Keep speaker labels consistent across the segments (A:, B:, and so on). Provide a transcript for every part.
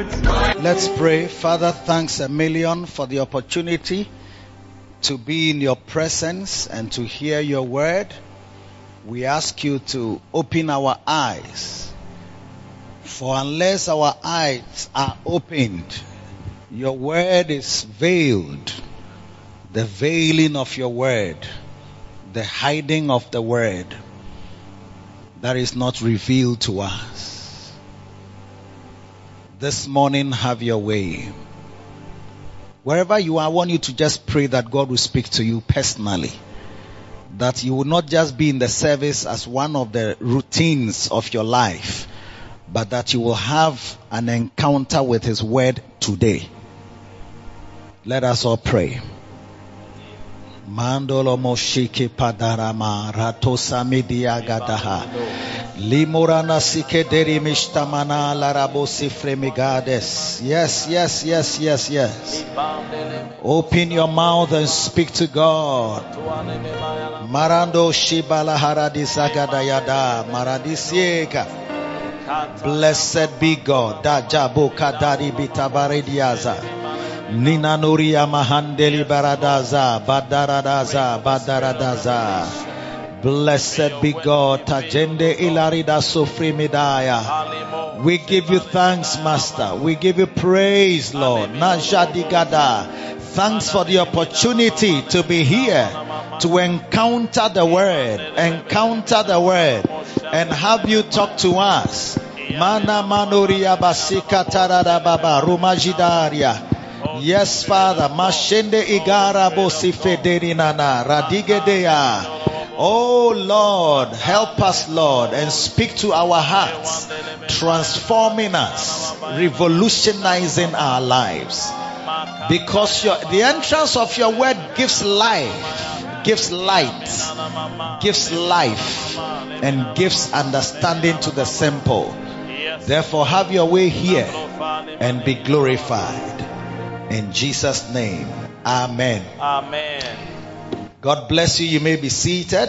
A: Let's pray. Father, thanks a million for the opportunity to be in your presence and to hear your word. We ask you to open our eyes. For unless our eyes are opened, your word is veiled. The veiling of your word, the hiding of the word that is not revealed to us. This morning, have your way. Wherever you are, I want you to just pray that God will speak to you personally. That you will not just be in the service as one of the routines of your life, but that you will have an encounter with His Word today. Let us all pray. Mandolo moshike padarama ratosa media gadaha. Limorana sikederi mishtamana larabo sifremigades. Yes, yes, yes, yes, yes. Open your mouth and speak to God. Marando shibala haradisagada maradisieka. Blessed be God. Dajabo kadari bitabarediaza. Nina Nuria Mahandeli Baradaza, Badaradaza, Badaradaza. Blessed be God. Tajende Ilarida Sofrimidaya. We give you thanks, Master. We give you praise, Lord. Najadigada. Thanks for the opportunity to be here, to encounter the word, encounter the word, and have you talk to us. Mana manuria basika tarada baba rumajidaria. Yes, Father. Mashende igara bosi federinana radigedea. Oh Lord, help us, Lord, and speak to our hearts, transforming us, revolutionizing our lives. Because your, the entrance of your word gives life, gives light, gives life, and gives understanding to the simple. Therefore, have your way here and be glorified. In Jesus' name, Amen.
B: Amen.
A: God bless you. You may be seated.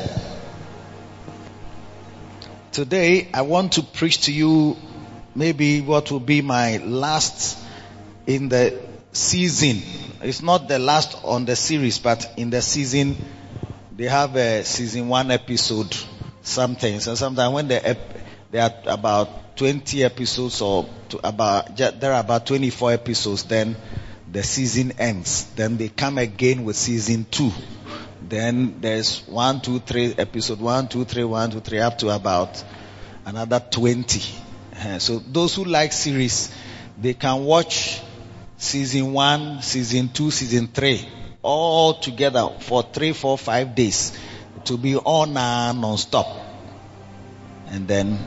A: Today, I want to preach to you maybe what will be my last in the season. It's not the last on the series, but in the season, they have a season one episode, something. So sometimes when they, there are about 20 episodes or about, there are about 24 episodes, then the season ends. Then they come again with season two. Then there's one, two, three episode one, two, three, one, two, three, up to about another 20. Uh, so those who like series, they can watch season one, season two, season three, all together for three, four, five days to be on and non-stop. And then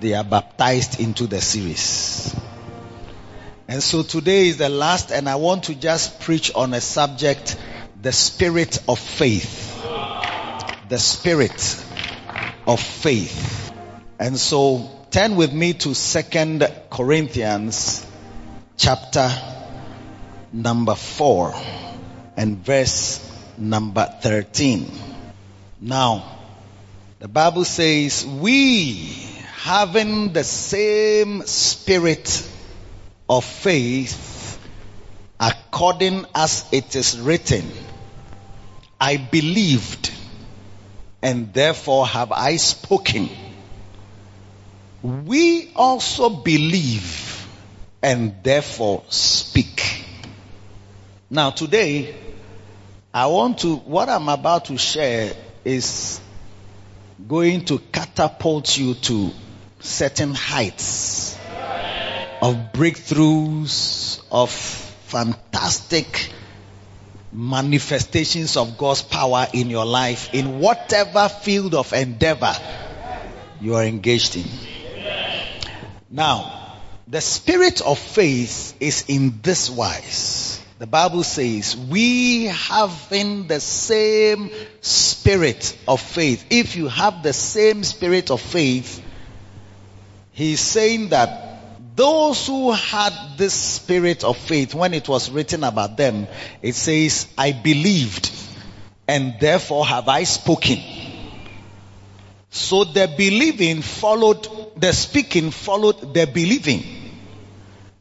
A: they are baptized into the series. And so today is the last and I want to just preach on a subject the spirit of faith. The spirit of faith. And so turn with me to second Corinthians chapter number four and verse number 13. Now, the Bible says, we having the same spirit of faith according as it is written, I believed and therefore have I spoken. We also believe and therefore speak. Now today, I want to, what I'm about to share is going to catapult you to certain heights of breakthroughs, of fantastic manifestations of God's power in your life in whatever field of endeavor you are engaged in. Now, the spirit of faith is in this wise. The Bible says, we having the same spirit of faith. If you have the same spirit of faith, he's saying that those who had this spirit of faith, when it was written about them, it says, I believed and therefore have I spoken. So the believing followed, the speaking followed the believing.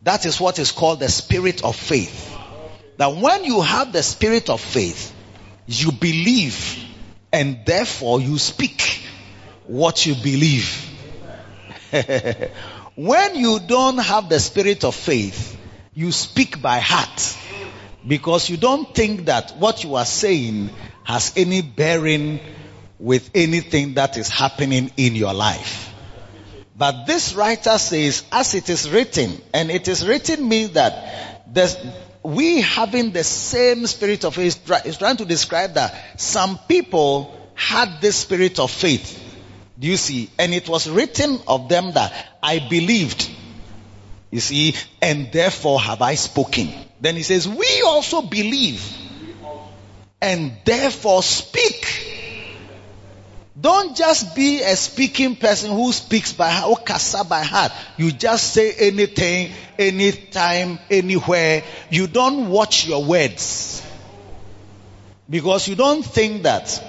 A: That is what is called the spirit of faith. That when you have the spirit of faith, you believe and therefore you speak what you believe. when you don't have the spirit of faith, you speak by heart because you don't think that what you are saying has any bearing with anything that is happening in your life. But this writer says, as it is written, and it is written means that we having the same spirit of faith is trying to describe that some people had this spirit of faith. Do you see? And it was written of them that I believed. You see, and therefore have I spoken. Then he says, we also believe and therefore speak. Don't just be a speaking person who speaks by heart, or kasa by heart. You just say anything, anytime, anywhere. You don't watch your words. Because you don't think that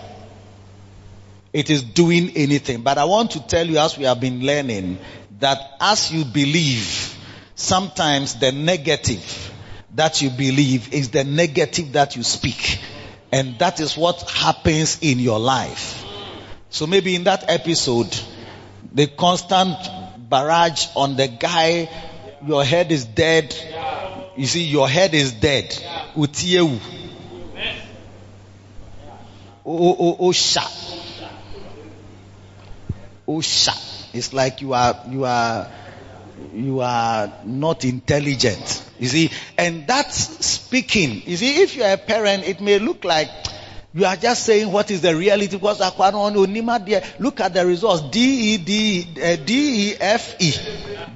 A: it is doing anything. But I want to tell you as we have been learning that as you believe, sometimes the negative that you believe is the negative that you speak. And that is what happens in your life. So maybe in that episode, the constant barrage on the guy, your head is dead. You see, your head is dead. Utiewu. Osha. Osha. It's like you are, you are, you are not intelligent. You see, and that's speaking. You see, if you are a parent, it may look like you are just saying what is the reality. Because look at the results. D E D uh, D E F E.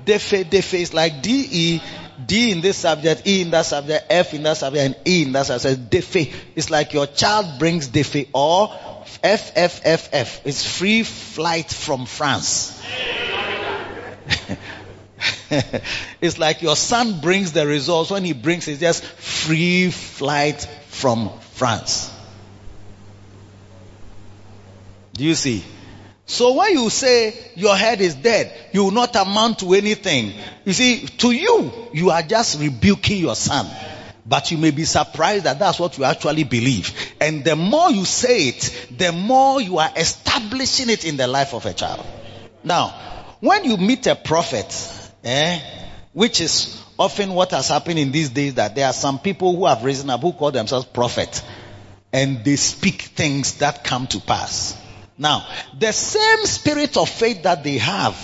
A: Defe defe is like D E D in this subject, E in that subject, F in that subject, and E in that subject. Defe. It's like your child brings defe or F F F F. It's free flight from France. it's like your son brings the results. When he brings, it's just free flight from France. Do you see? So when you say your head is dead, you will not amount to anything. You see, to you, you are just rebuking your son. But you may be surprised that that's what you actually believe. And the more you say it, the more you are establishing it in the life of a child. Now, when you meet a prophet, eh, which is often what has happened in these days that there are some people who have risen up who call themselves prophet and they speak things that come to pass. Now, the same spirit of faith that they have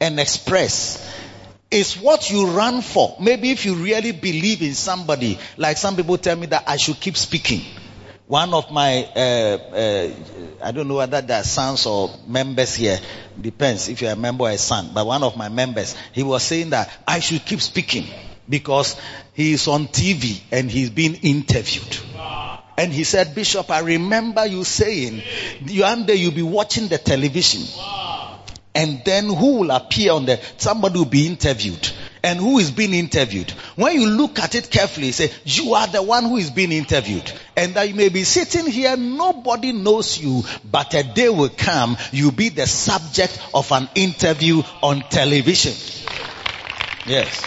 A: and express is what you run for. Maybe if you really believe in somebody, like some people tell me that I should keep speaking. One of my, uh, uh, I don't know whether they're sons or members here, depends if you're a member or a son, but one of my members, he was saying that I should keep speaking because he is on TV and he's being interviewed. And he said, Bishop, I remember you saying, "You one day you'll be watching the television. And then who will appear on the, somebody will be interviewed. And who is being interviewed? When you look at it carefully, say, you are the one who is being interviewed. And that you may be sitting here, nobody knows you, but a day will come, you'll be the subject of an interview on television. Yes.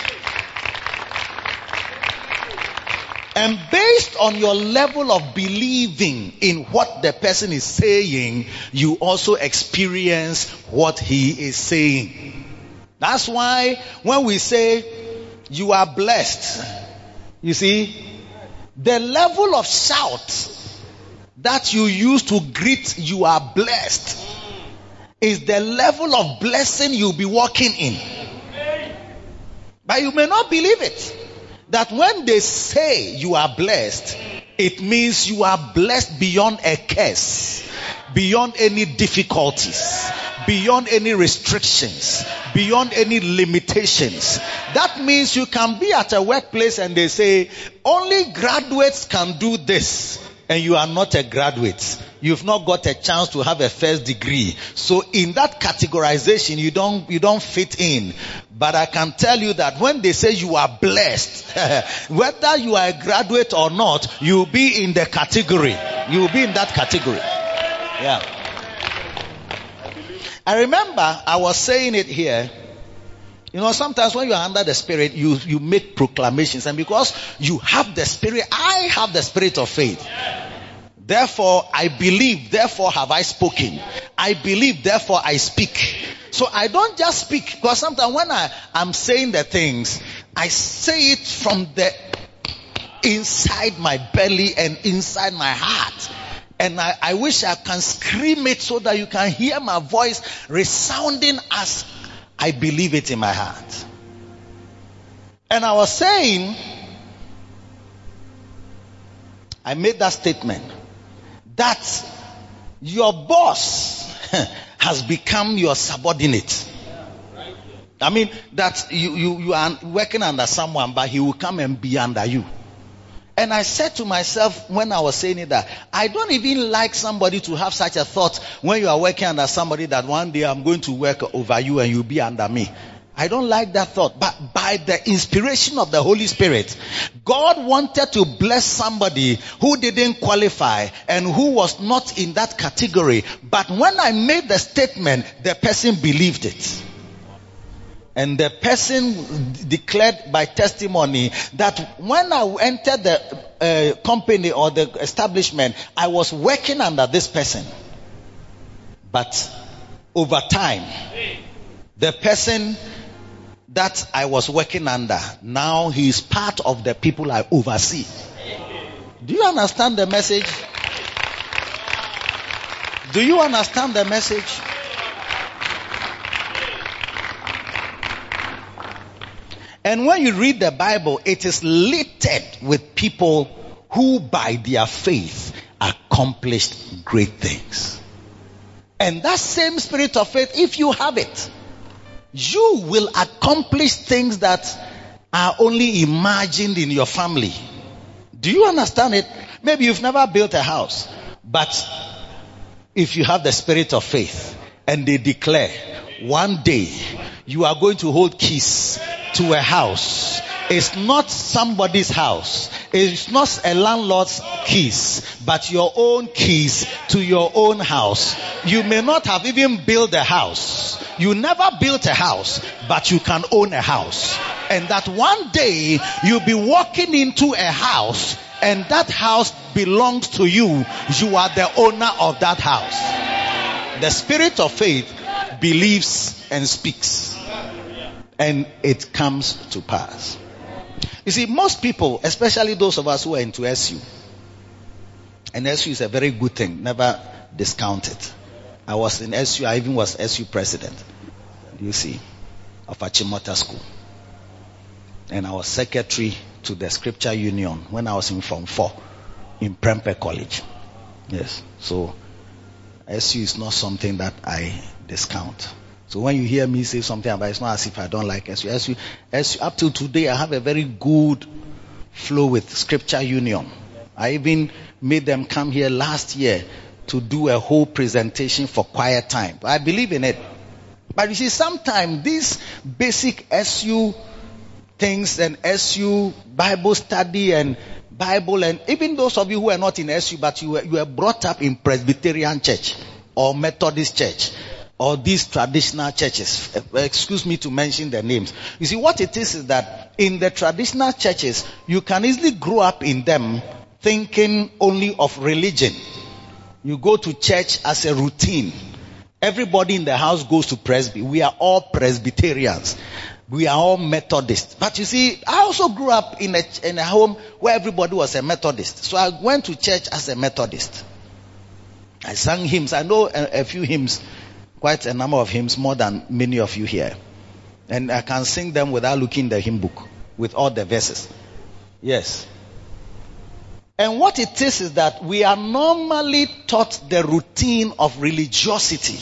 A: And based on your level of believing in what the person is saying, you also experience what he is saying. That's why when we say you are blessed, you see, the level of shout that you use to greet you are blessed is the level of blessing you'll be walking in. But you may not believe it. That when they say you are blessed, it means you are blessed beyond a curse, beyond any difficulties, beyond any restrictions, beyond any limitations. That means you can be at a workplace and they say only graduates can do this and you are not a graduate. You've not got a chance to have a first degree. So in that categorization, you don't, you don't fit in. But I can tell you that when they say you are blessed, whether you are a graduate or not, you'll be in the category. You'll be in that category. Yeah. I remember I was saying it here. You know, sometimes when you are under the spirit, you, you make proclamations and because you have the spirit, I have the spirit of faith. Therefore, I believe, therefore have I spoken. I believe, therefore I speak. So I don't just speak because sometimes when I am saying the things, I say it from the inside my belly and inside my heart. And I, I wish I can scream it so that you can hear my voice resounding as I believe it in my heart. And I was saying, I made that statement that your boss has become your subordinate. I mean, that you, you, you are working under someone, but he will come and be under you. And I said to myself when I was saying it that I don't even like somebody to have such a thought when you are working under somebody that one day I'm going to work over you and you'll be under me. I don't like that thought. But by the inspiration of the Holy Spirit, God wanted to bless somebody who didn't qualify and who was not in that category. But when I made the statement, the person believed it. And the person declared by testimony that when I entered the uh, company or the establishment, I was working under this person. But over time, the person that I was working under, now he is part of the people I oversee. Do you understand the message? Do you understand the message? And when you read the Bible, it is littered with people who by their faith accomplished great things. And that same spirit of faith, if you have it, you will accomplish things that are only imagined in your family. Do you understand it? Maybe you've never built a house, but if you have the spirit of faith and they declare one day you are going to hold keys to a house. It's not somebody's house. It's not a landlord's keys, but your own keys to your own house. You may not have even built a house. You never built a house, but you can own a house. And that one day you'll be walking into a house and that house belongs to you. You are the owner of that house. The spirit of faith believes and speaks. And it comes to pass. You see, most people, especially those of us who are into SU, and SU is a very good thing, never discount it. I was in SU, I even was SU president, you see, of Achimota School. And I was secretary to the Scripture Union when I was in Form 4 in Prempeh College. Yes. So, SU is not something that I discount. So when you hear me say something about it, it's not as if I don't like SU. SU, SU up till today, I have a very good flow with Scripture Union. I even made them come here last year to do a whole presentation for quiet time. I believe in it. But you see, sometimes these basic SU things and SU Bible study and Bible and even those of you who are not in SU but you were, you were brought up in Presbyterian church or Methodist church or these traditional churches. Eh, excuse me to mention their names. You see, what it is is that in the traditional churches, you can easily grow up in them thinking only of religion. You go to church as a routine. Everybody in the house goes to Presby. We are all Presbyterians. We are all Methodists. But you see, I also grew up in a, in a home where everybody was a Methodist. So I went to church as a Methodist. I sang hymns. I know a, a few hymns quite a number of hymns, more than many of you here. And I can sing them without looking in the hymn book, with all the verses. Yes. And what it is is that we are normally taught the routine of religiosity.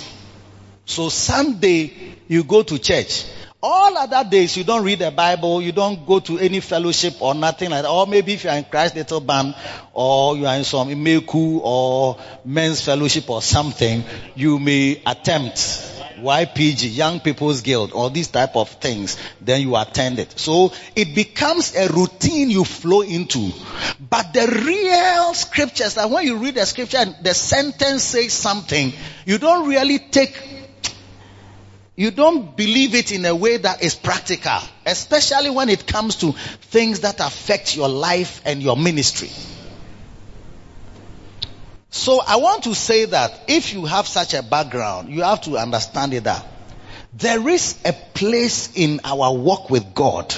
A: So Sunday, you go to church. All other days, you don't read the Bible, you don't go to any fellowship or nothing like that. Or maybe if you are in Christ Little Band or you are in some Imeku or men's fellowship or something, you may attempt YPG, Young People's Guild, or these type of things, then you attend it. So it becomes a routine you flow into. But the real scriptures, that when you read the scripture and the sentence says something, you don't really take you don't believe it in a way that is practical, especially when it comes to things that affect your life and your ministry. So I want to say that if you have such a background, you have to understand it that there is a place in our walk with God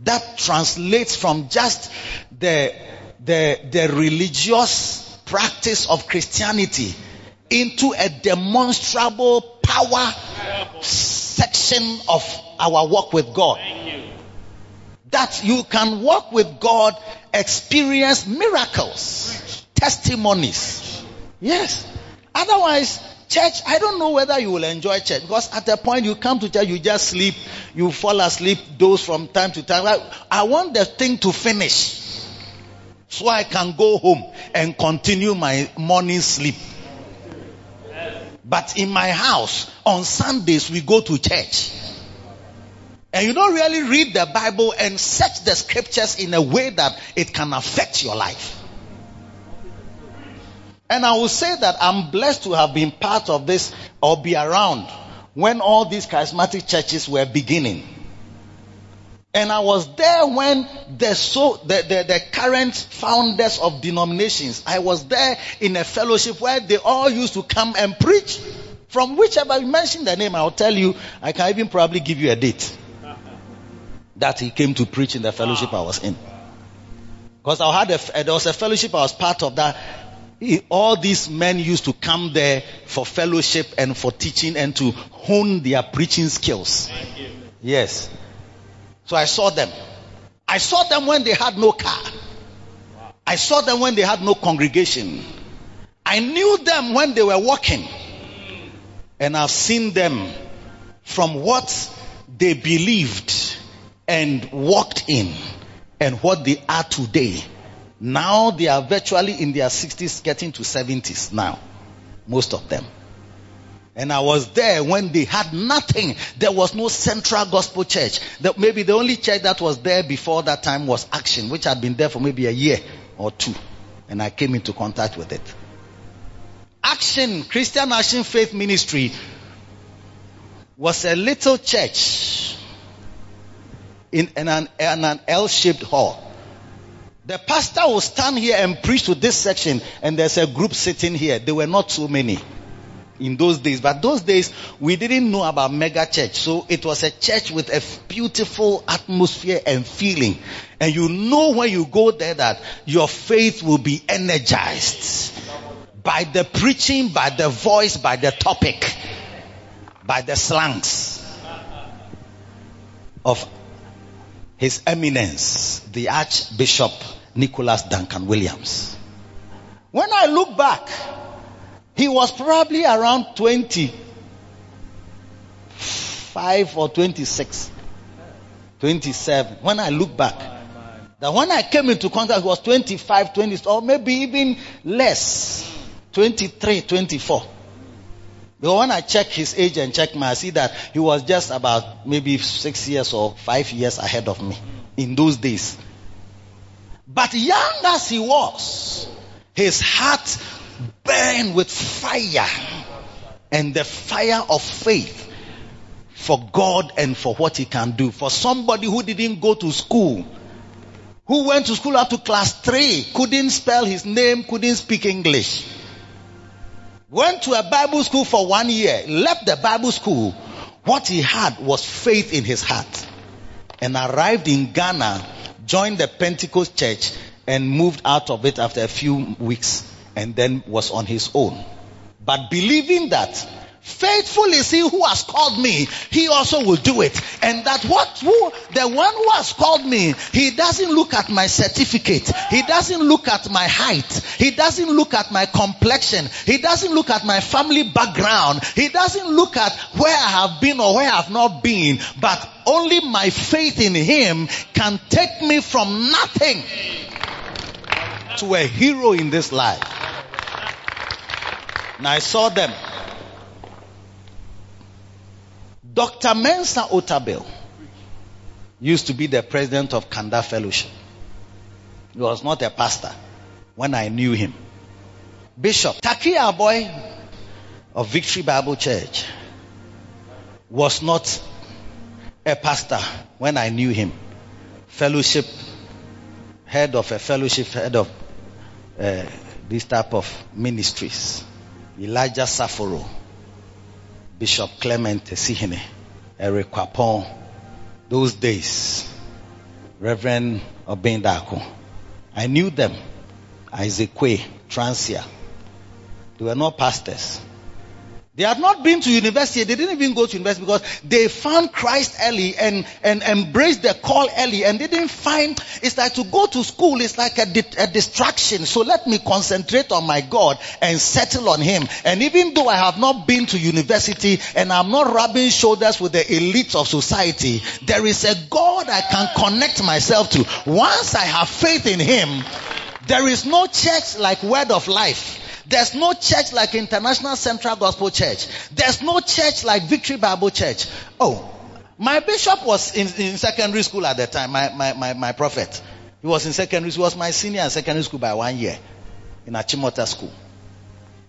A: that translates from just the, the, the religious practice of Christianity into a demonstrable power section of our walk with God. That you can walk with God, experience miracles, testimonies. Yes. Otherwise, church, I don't know whether you will enjoy church because at a point you come to church, you just sleep, you fall asleep, doze from time to time. I want the thing to finish so I can go home and continue my morning sleep. But in my house, on Sundays, we go to church. And you don't really read the Bible and search the scriptures in a way that it can affect your life. And I will say that I'm blessed to have been part of this or be around when all these charismatic churches were beginning. And I was there when the so the, the, the, current founders of denominations, I was there in a fellowship where they all used to come and preach. From whichever you mention the name, I'll tell you, I can even probably give you a date that he came to preach in the fellowship I was in. Because I had a, there was a fellowship I was part of that. All these men used to come there for fellowship and for teaching and to hone their preaching skills. Yes. So I saw them. I saw them when they had no car. I saw them when they had no congregation. I knew them when they were walking. And I've seen them from what they believed and walked in and what they are today. Now they are virtually in their 60s, getting to 70s now. Most of them. And I was there when they had nothing. There was no central gospel church. The, maybe the only church that was there before that time was Action, which had been there for maybe a year or two. And I came into contact with it. Action, Christian Action Faith Ministry was a little church in, an, in an L-shaped hall. The pastor will stand here and preach to this section and there's a group sitting here. There were not so many in those days. But those days, we didn't know about mega church. So it was a church with a beautiful atmosphere and feeling. And you know when you go there that your faith will be energized by the preaching, by the voice, by the topic, by the slangs of His Eminence, the Archbishop Nicholas Duncan Williams. When I look back, he was probably around 25 or 26, 27. When I look back, that when I came into contact, he was 25, 20, or maybe even less, 23, 24. But when I check his age and check my, I see that he was just about maybe six years or five years ahead of me in those days. But young as he was, his heart burn with fire and the fire of faith for God and for what he can do. For somebody who didn't go to school, who went to school up to class three, couldn't spell his name, couldn't speak English. Went to a Bible school for one year, left the Bible school. What he had was faith in his heart. And arrived in Ghana, joined the Pentecost church, and moved out of it after a few weeks and then was on his own. But believing that Faithful is he who has called me. He also will do it. And that what who, the one who has called me, he doesn't look at my certificate. He doesn't look at my height. He doesn't look at my complexion. He doesn't look at my family background. He doesn't look at where I have been or where I have not been. But only my faith in him can take me from nothing to a hero in this life. And I saw them. Dr. Mensa Otabil used to be the president of Kanda Fellowship. He was not a pastor when I knew him. Bishop Tackie-Yarboi of Victory Bible Church was not a pastor when I knew him. Fellowship, head of a fellowship, head of uh, this type of ministries. Elijah Saforo Bishop Clement Sihine, Eric Kwapong, those days, Reverend Obendako. I knew them. Isaac Kwe, Transia. They were not pastors. They had not been to university. They didn't even go to university because they found Christ early and, and embraced the call early and they didn't find, it's like to go to school is like a, a distraction. So let me concentrate on my God and settle on Him. And even though I have not been to university and I'm not rubbing shoulders with the elites of society, there is a God I can connect myself to. Once I have faith in Him, there is no church like Word of Life. There's no church like International Central Gospel Church. There's no church like Victory Bible Church. Oh, my bishop was in, in secondary school at the time, my, my, my, my prophet. He was in secondary school, he was my senior in secondary school by one year in Achimota School.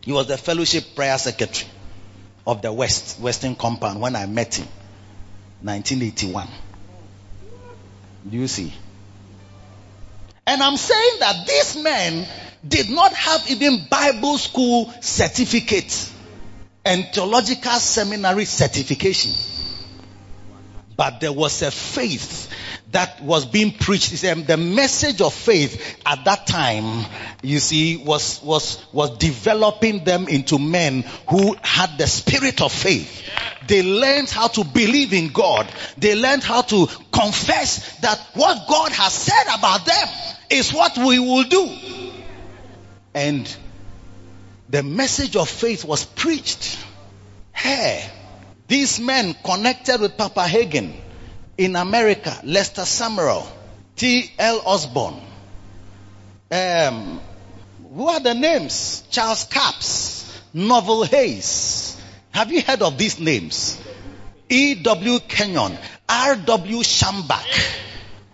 A: He was the fellowship prayer secretary of the West, Western compound when I met him. 1981. Do you see? And I'm saying that these men did not have even Bible school certificate and theological seminary certification. But there was a faith that was being preached. Um, the message of faith at that time, you see, was, was, was developing them into men who had the spirit of faith. They learned how to believe in God. They learned how to confess that what God has said about them is what we will do. And the message of faith was preached. Hey, these men connected with Papa Hagin in America, Lester Sumrall, T.L. Osborn. Um, who are the names? Charles Capps, Norvel Hayes. Have you heard of these names? E.W. Kenyon, R.W. Schambach.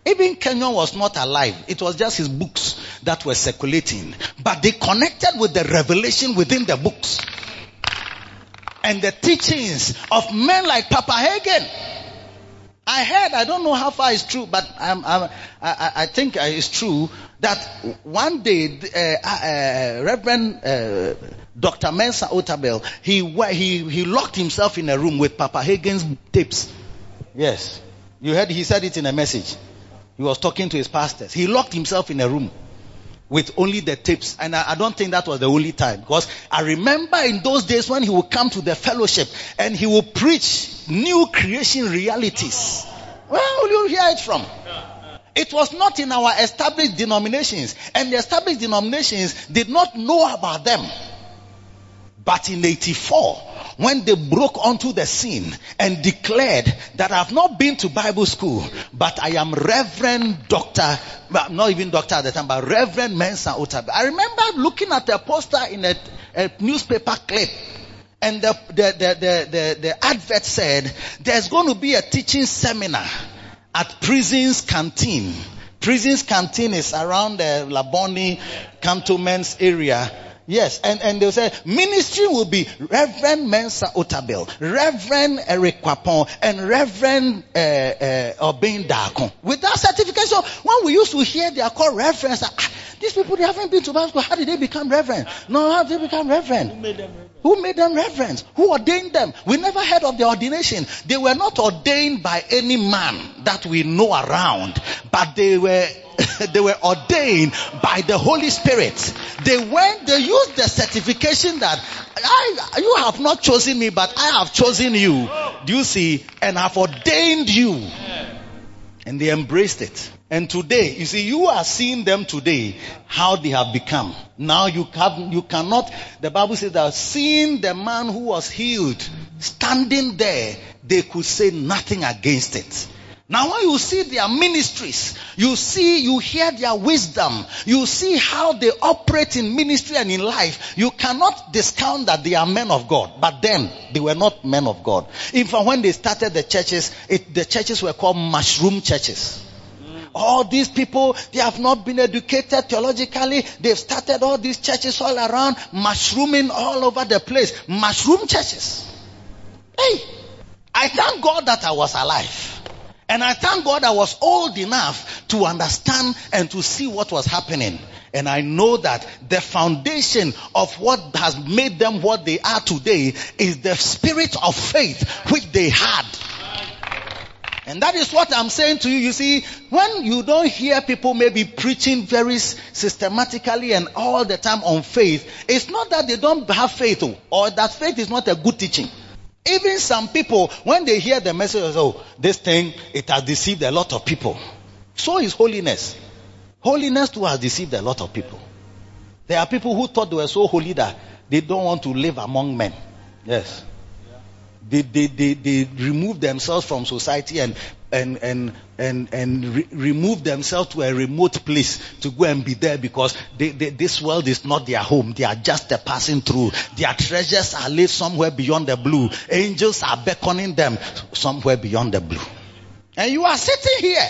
A: Even Kenyon was not alive. It was just his books that were circulating. But they connected with the revelation within the books. And the teachings of men like Papa Hagin. I heard, I don't know how far it's true, but I'm, I'm, I, I think it's true that one day, uh, uh, Reverend uh, Dr. Mensa Otabil, he, he, he locked himself in a room with Papa Hagin's tapes. Yes. You heard, he said it in a message. He was talking to his pastors. He locked himself in a room with only the tips. And I, I, don't think that was the only time. Because I remember in those days when he would come to the fellowship and he would preach new creation realities. Where will you hear it from? It was not in our established denominations. And the established denominations did not know about them. But in 84, when they broke onto the scene and declared that I've not been to Bible school, but I am Reverend Doctor, not even doctor at the time, but Reverend Mensa Otabil. I remember looking at a poster in a, a newspaper clip and the, the, the, the, the, advert said, there's going to be a teaching seminar at Prisons Canteen. Prisons Canteen is around the Labone Cantonments area. Yes, and, and they'll say ministry will be Reverend Mensa Otabil, Reverend Eric Kwapong, and Reverend uh, uh, Obin Dako. With that certification, when we used to hear their call reference, ah, these people they haven't been to Bible school. How did they become reverend? No, how did they become reverend?
B: Who made them reverend?
A: Who made them reverends? Who ordained them? We never heard of the ordination. They were not ordained by any man that we know around, but they were they were ordained by the Holy Spirit. They went, they used the certification that I, you have not chosen me, but I have chosen you. Do you see? And have ordained you. And they embraced it. And today, you see, you are seeing them today, how they have become. Now you can you cannot, the Bible says that seeing the man who was healed standing there, they could say nothing against it. Now when you see their ministries, you see, you hear their wisdom, you see how they operate in ministry and in life, you cannot discount that they are men of God. But then, they were not men of God. In fact, when they started the churches, it, the churches were called mushroom churches. All these people, they have not been educated theologically. They've started all these churches all around, mushrooming all over the place. Mushroom churches. Hey, I thank God that I was alive. And I thank God I was old enough to understand and to see what was happening. And I know that the foundation of what has made them what they are today is the spirit of faith which they had. And that is what I'm saying to you. You see, when you don't hear people maybe preaching very systematically and all the time on faith, it's not that they don't have faith oh, or that faith is not a good teaching. Even some people, when they hear the message, oh, this thing, it has deceived a lot of people. So is holiness. Holiness too has deceived a lot of people. There are people who thought they were so holy that they don't want to live among men. Yes. They, they, they, they remove themselves from society and, and, and, and, and re- remove themselves to a remote place to go and be there because they, they, this world is not their home. They are just passing through. Their treasures are laid somewhere beyond the blue. Angels are beckoning them somewhere beyond the blue. And you are sitting here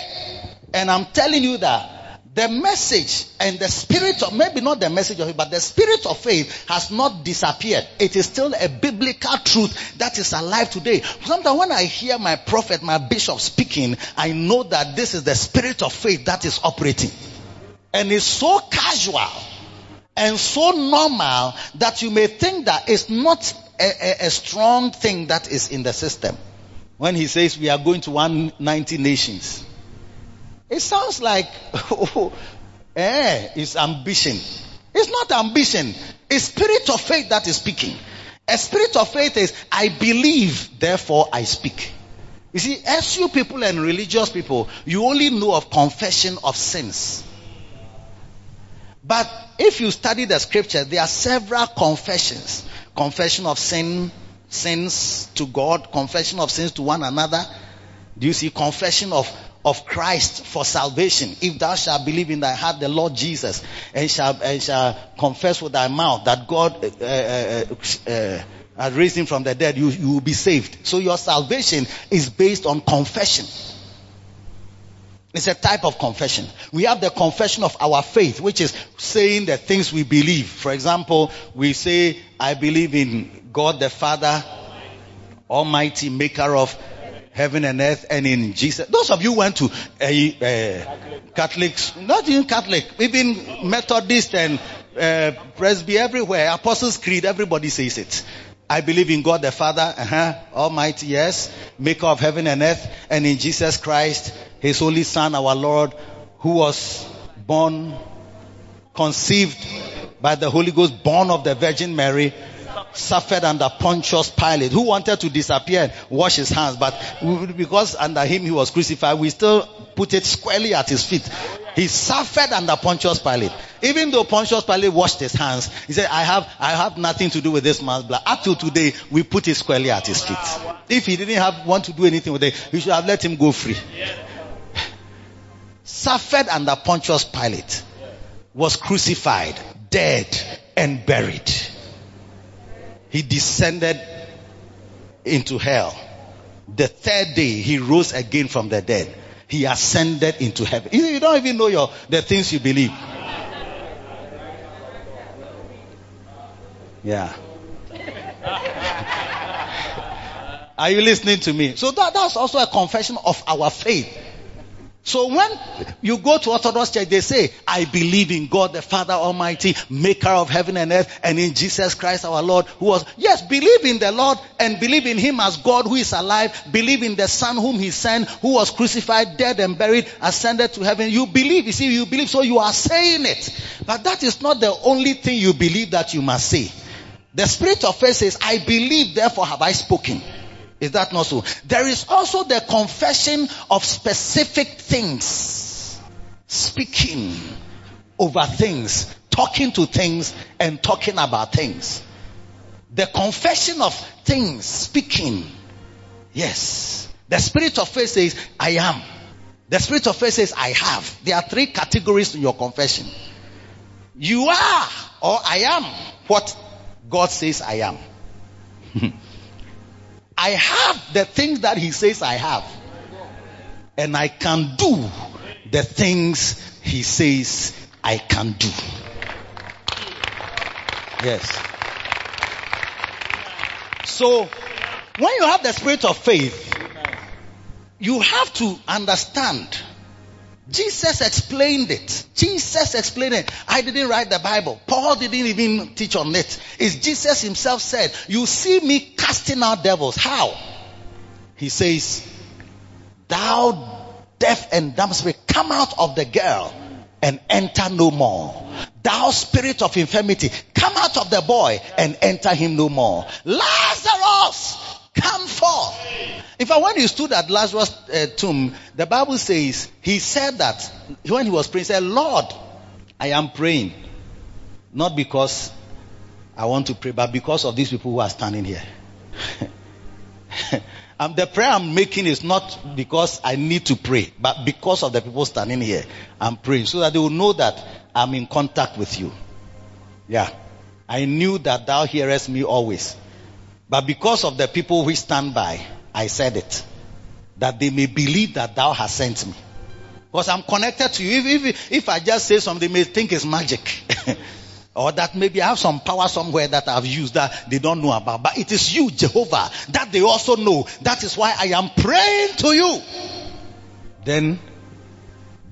A: and I'm telling you that the message and the spirit of, maybe not the message of it, but the spirit of faith has not disappeared. It is still a biblical truth that is alive today. Sometimes when I hear my prophet, my bishop speaking, I know that this is the spirit of faith that is operating. And it's so casual and so normal that you may think that it's not a, a, a strong thing that is in the system. When he says we are going to 190 nations. It sounds like, oh, eh, it's ambition. It's not ambition. It's spirit of faith that is speaking. A spirit of faith is, I believe, therefore I speak. You see, as you people and religious people, you only know of confession of sins. But if you study the scriptures, there are several confessions. Confession of sin, sins to God, confession of sins to one another. Do you see confession of of Christ for salvation. If thou shalt believe in thy heart the Lord Jesus and shall, and shall confess with thy mouth that God uh, uh, uh, uh, has raised him from the dead, you, you will be saved. So your salvation is based on confession. It's a type of confession. We have the confession of our faith, which is saying the things we believe. For example, we say, I believe in God the Father, Almighty, maker of heaven and earth and in Jesus. Those of you went to a, uh, Catholics, not even Catholic, even Methodist and uh, Presby everywhere, Apostles' Creed, everybody says it. I believe in God the Father, uh-huh, Almighty, yes, maker of heaven and earth, and in Jesus Christ, His only Son, our Lord, who was born, conceived by the Holy Ghost, born of the Virgin Mary, suffered under Pontius Pilate, who wanted to disappear and wash his hands, but because under him he was crucified, we still put it squarely at his feet. He suffered under Pontius Pilate. Even though Pontius Pilate washed his hands, he said, I have, I have nothing to do with this man's blood. Up to today, we put it squarely at his feet. If he didn't have, want to do anything with it, we should have let him go free. Suffered under Pontius Pilate, was crucified, dead, and buried he descended into hell. The third day, he rose again from the dead. He ascended into heaven. You don't even know your, the things you believe. Yeah. Are you listening to me? So that, that's also a confession of our faith. So when you go to Orthodox Church, they say, I believe in God the Father Almighty, maker of heaven and earth, and in Jesus Christ our Lord, who was, yes, believe in the Lord and believe in Him as God who is alive, believe in the Son whom He sent, who was crucified, dead and buried, ascended to heaven. You believe, you see, you believe, so you are saying it. But that is not the only thing you believe that you must say. The spirit of faith says, I believe, therefore have I spoken. Is that not so? There is also the confession of specific things. Speaking over things, talking to things, and talking about things. The confession of things, speaking. Yes. The spirit of faith says, I am. The spirit of faith says, I have. There are three categories in your confession. You are, or I am, what God says I am. I have the things that He says I have. And I can do the things He says I can do. Yes. So, when you have the spirit of faith, you have to understand Jesus explained it. Jesus explained it. I didn't write the Bible. Paul didn't even teach on it. It's Jesus himself said, you see me casting out devils. How? He says, thou deaf and dumb spirit, come out of the girl and enter no more. Thou spirit of infirmity, come out of the boy and enter him no more. Lazarus, come forth. In fact, when he stood at Lazarus' uh, tomb, the Bible says he said that when he was praying, he said, Lord, I am praying. Not because I want to pray, but because of these people who are standing here. um, the prayer I'm making is not because I need to pray, but because of the people standing here. I'm praying so that they will know that I'm in contact with you. Yeah. I knew that thou hearest me always. But because of the people who stand by, I said it. That they may believe that thou hast sent me. Because I'm connected to you. If, if, if I just say something, they may think it's magic. or that maybe I have some power somewhere that I've used that they don't know about. But it is you, Jehovah, that they also know. That is why I am praying to you. Then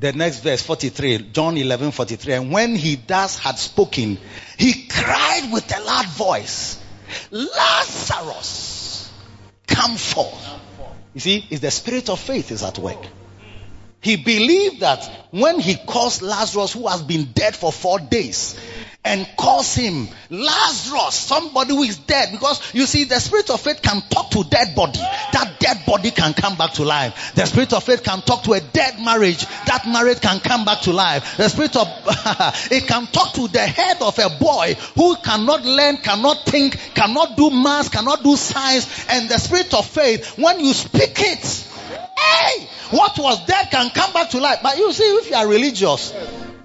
A: the next verse 43, John 11 43. And when he thus had spoken, he cried with a loud voice. Lazarus, come forth. You see, it's the spirit of faith is at work. He believed that when he calls Lazarus, who has been dead for four days, and calls him Lazarus, somebody who is dead. Because you see, the spirit of faith can talk to dead body. That dead body can come back to life. The spirit of faith can talk to a dead marriage. That marriage can come back to life. The spirit of it can talk to the head of a boy who cannot learn, cannot think, cannot do math, cannot do science. And the spirit of faith, when you speak it, hey, what was dead can come back to life. But you see, if you are religious,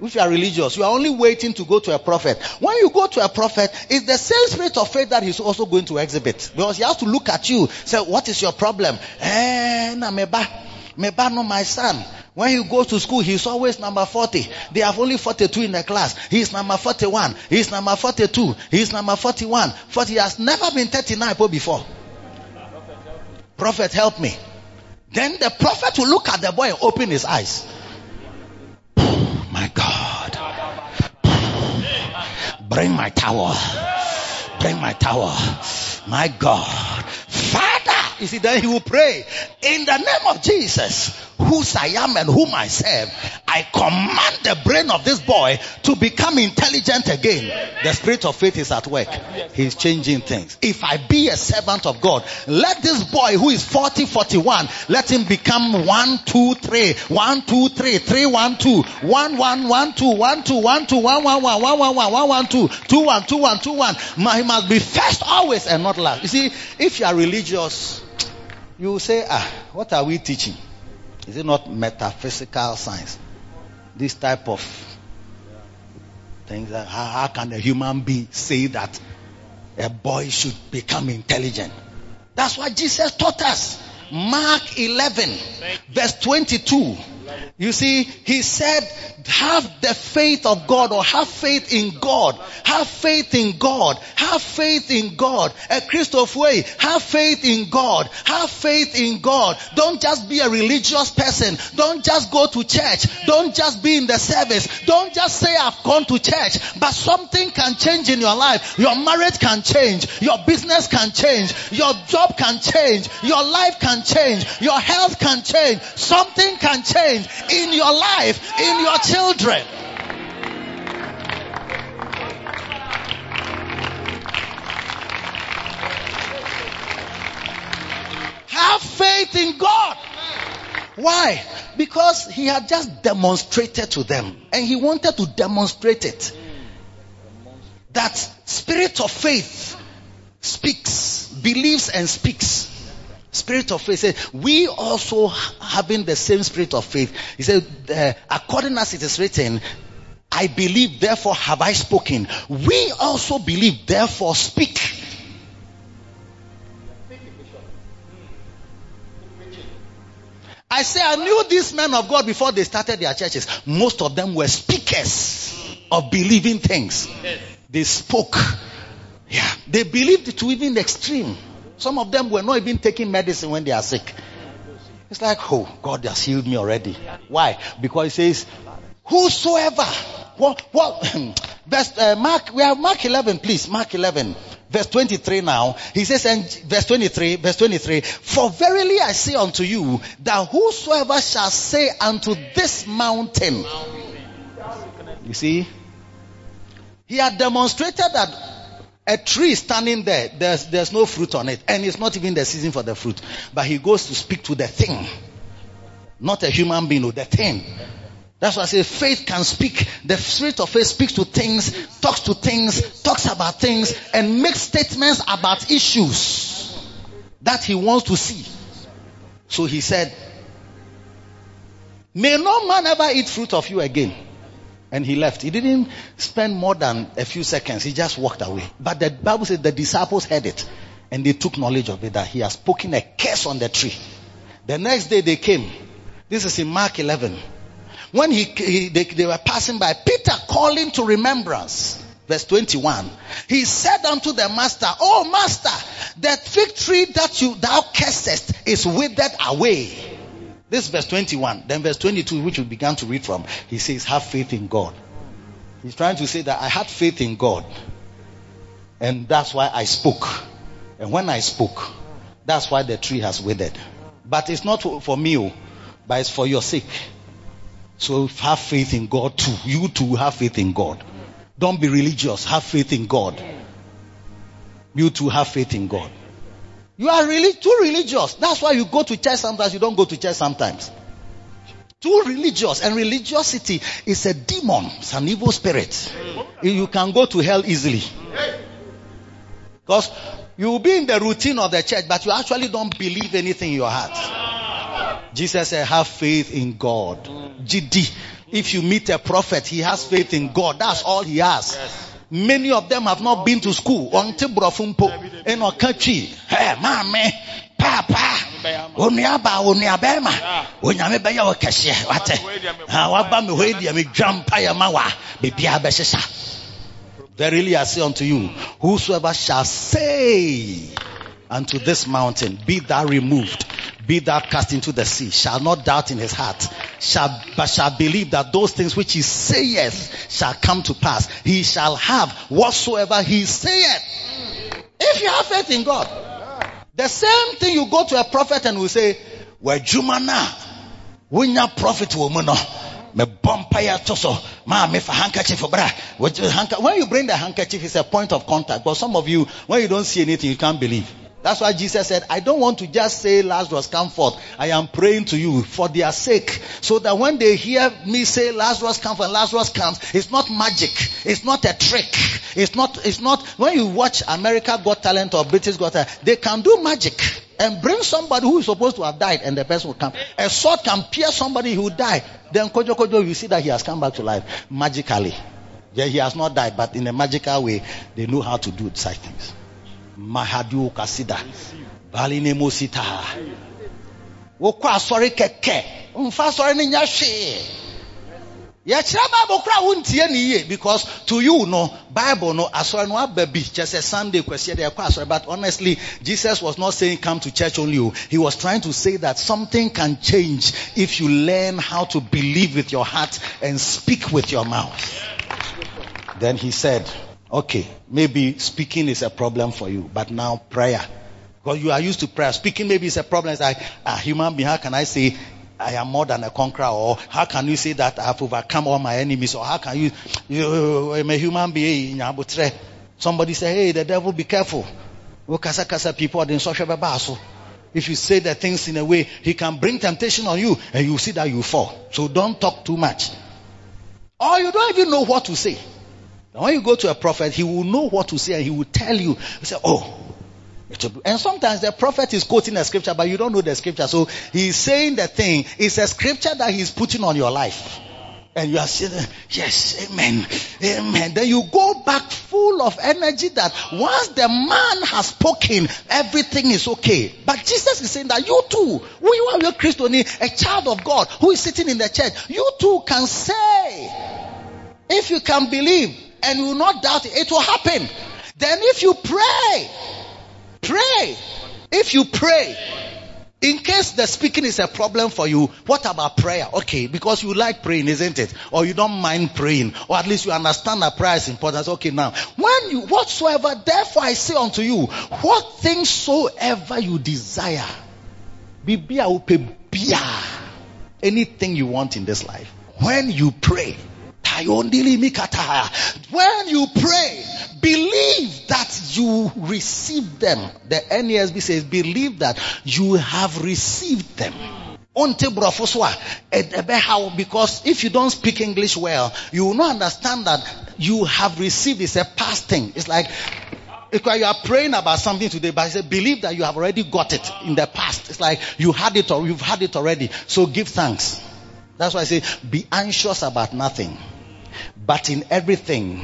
A: if you are religious, you are only waiting to go to a prophet. When you go to a prophet, it's the same spirit of faith that he's also going to exhibit. Because he has to look at you, say, what is your problem? Eh, na meba. Meba no my son. When he goes to school, he's always number 40. They have only 42 in the class. He's number 41. He's number 42. He's number 41. 40 has never been 39 before. Prophet, help me. Then the prophet will look at the boy and open his eyes. My God. Bring my tower. Bring my tower. My God. Father. You see, then he will pray in the name of Jesus whose I am and whom I serve, I command the brain of this boy to become intelligent again. The spirit of faith is at work. He's changing things. If I be a servant of God, let this boy who is 40, 41, let him become 1, 2, 3, 1, 2, 3, 3, 1, 2, 1, 1, 1, 2, 1, 2, 1, 2, 1, 1, 1, 1, 1, 1, 1, 1, 2, 2, 1, 2, 1, 2, 1. He must be first always and not last. You see, if you are religious, you say, ah, what are we teaching? Is it not metaphysical science? This type of things. How, how can a human being say that a boy should become intelligent? That's what Jesus taught us. Mark 11, verse 22. You see, he said, have the faith of God or have faith in God. Have faith in God. Have faith in God. A Christoph way. Have faith in God. Have faith in God. Don't just be a religious person. Don't just go to church. Don't just be in the service. Don't just say I've gone to church. But something can change in your life. Your marriage can change. Your business can change. Your job can change. Your life can change. Your health can change. Something can change in your life, in your children. Have faith in God. Why? Because he had just demonstrated to them and he wanted to demonstrate it. That spirit of faith speaks, believes and speaks. Spirit of faith. Said, we also having the same spirit of faith. He said, uh, according as it is written, I believe, therefore have I spoken. We also believe, therefore speak. I say I knew these men of God before they started their churches. Most of them were speakers of believing things. They spoke. Yeah. They believed to even the extreme. Some of them were not even taking medicine when they are sick. It's like, oh, God has healed me already. Why? Because he says, whosoever. What? What? Verse uh, Mark. We have Mark 11, please. Mark 11, verse 23. Now he says, and verse 23, verse 23. For verily I say unto you that whosoever shall say unto this mountain, you see, he had demonstrated that a tree standing there, there's, there's no fruit on it, and it's not even the season for the fruit. But he goes to speak to the thing, not a human being, or the thing. That's why I say faith can speak. The spirit of faith speaks to things, talks to things, talks about things, and makes statements about issues that he wants to see. So he said, May no man ever eat fruit of you again. And he left. He didn't spend more than a few seconds. He just walked away. But the Bible says the disciples heard it and they took knowledge of it that he has spoken a curse on the tree. The next day they came. This is in Mark 11. When he, he they, they were passing by, Peter calling to remembrance. Verse 21. He said unto the master, Oh master, that fig tree that you, thou cursest is withered away. This is verse 21. Then verse 22, which we began to read from, he says, have faith in God. He's trying to say that I had faith in God. And that's why I spoke. And when I spoke, that's why the tree has withered. But it's not for me, oh, but it's for your sake. So have faith in God too. You too have faith in God. Don't be religious. Have faith in God. You too have faith in God. You are really too religious. That's why you go to church sometimes, you don't go to church sometimes. Too religious. And religiosity is a demon. It's an evil spirit. Hmm. You can go to hell easily. Because you will be in the routine of the church, but you actually don't believe anything in your heart. Jesus said, have faith in God. Hmm. GD. If you meet a prophet, he has faith in God. That's all he has. Many of them have not been to school. Ɔnte borɔfo mpo. Ɛna ɔka twi. Hey, maame, papa, onuaba, onuabɛrima, onyame bɛyɛ wo kɛseɛ. Wate. Ha, waba me hɔ yi deɛ medwa mpaeɛ ma wa. Biribiara. Verily I say unto you, whosoever shall say unto this mountain, be thou removed, be thou cast into the sea, shall not doubt in his heart, shall, but shall believe that those things which he saith shall come to pass. He shall have whatsoever he saith. If you have faith in God, the same thing you go to a prophet and will say, Well, Jumana, when your prophet woman, me bumpire to so, ma me for handkerchief bra. When you bring the handkerchief, it's a point of contact. But some of you, when you don't see anything, you can't believe. That's why Jesus said, I don't want to just say Lazarus come forth. I am praying to you for their sake. So that when they hear me say Lazarus come forth, Lazarus comes, it's not magic. It's not a trick. It's not, it's not, when you watch America Got Talent or British Got Talent, they can do magic and bring somebody who is supposed to have died and the person will come. A sword can pierce somebody who died. Then Kojo Kojo, you see that he has come back to life magically. Yeah, he has not died, but in a magical way, they know how to do such things. Mahadu kasida. Balinemo sita. wokɔ asɔre kɛkɛ mfa asɔre no nyɛ hwee yɛkyerɛ bible kora wontie because to you no bible no asɔre no aba kyɛ sɛ sunday kwasiɛ deɛ ɛkɔ asɔre but honestly jesus was not saying come to church only o he was trying to say that something can change if you learn how to believe with your heart and speak with your mouth. Then he said okay maybe speaking is a problem for you but now prayer because you are used to prayer speaking maybe is a problem it's like a human being how can i say I am more than a conqueror, or how can you say that I have overcome all my enemies, or how can you, you I'm a human being, somebody say, hey, the devil, be careful. Oh, kasa people. If you say the things in a way, he can bring temptation on you, and you see that you fall. So don't talk too much. Or you don't even know what to say. When you go to a prophet, he will know what to say, and he will tell you. He say, oh, and sometimes the prophet is quoting a scripture, but you don't know the scripture. So he's saying the thing. It's a scripture that he's putting on your life. And you are saying, yes, amen, amen. Then you go back full of energy that once the man has spoken, everything is okay. But Jesus is saying that you too, who you are your Christian, a child of God who is sitting in the church, you too can say, if you can believe and you will not doubt it, it will happen. Then if you pray, Pray. If you pray, in case the speaking is a problem for you, what about prayer? Okay, because you like praying, isn't it? Or you don't mind praying, or at least you understand that prayer is important. Okay, now, when you, whatsoever, therefore I say unto you, what things soever you desire, bibia upe bia, anything you want in this life, when you pray, when you pray, believe that you receive them. The NASB says, believe that you have received them. Because if you don't speak English well, you will not understand that you have received. It's a past thing. It's like you are praying about something today, but believe that you have already got it in the past. It's like you had it or you've had it already. So give thanks. That's why I say be anxious about nothing, but in everything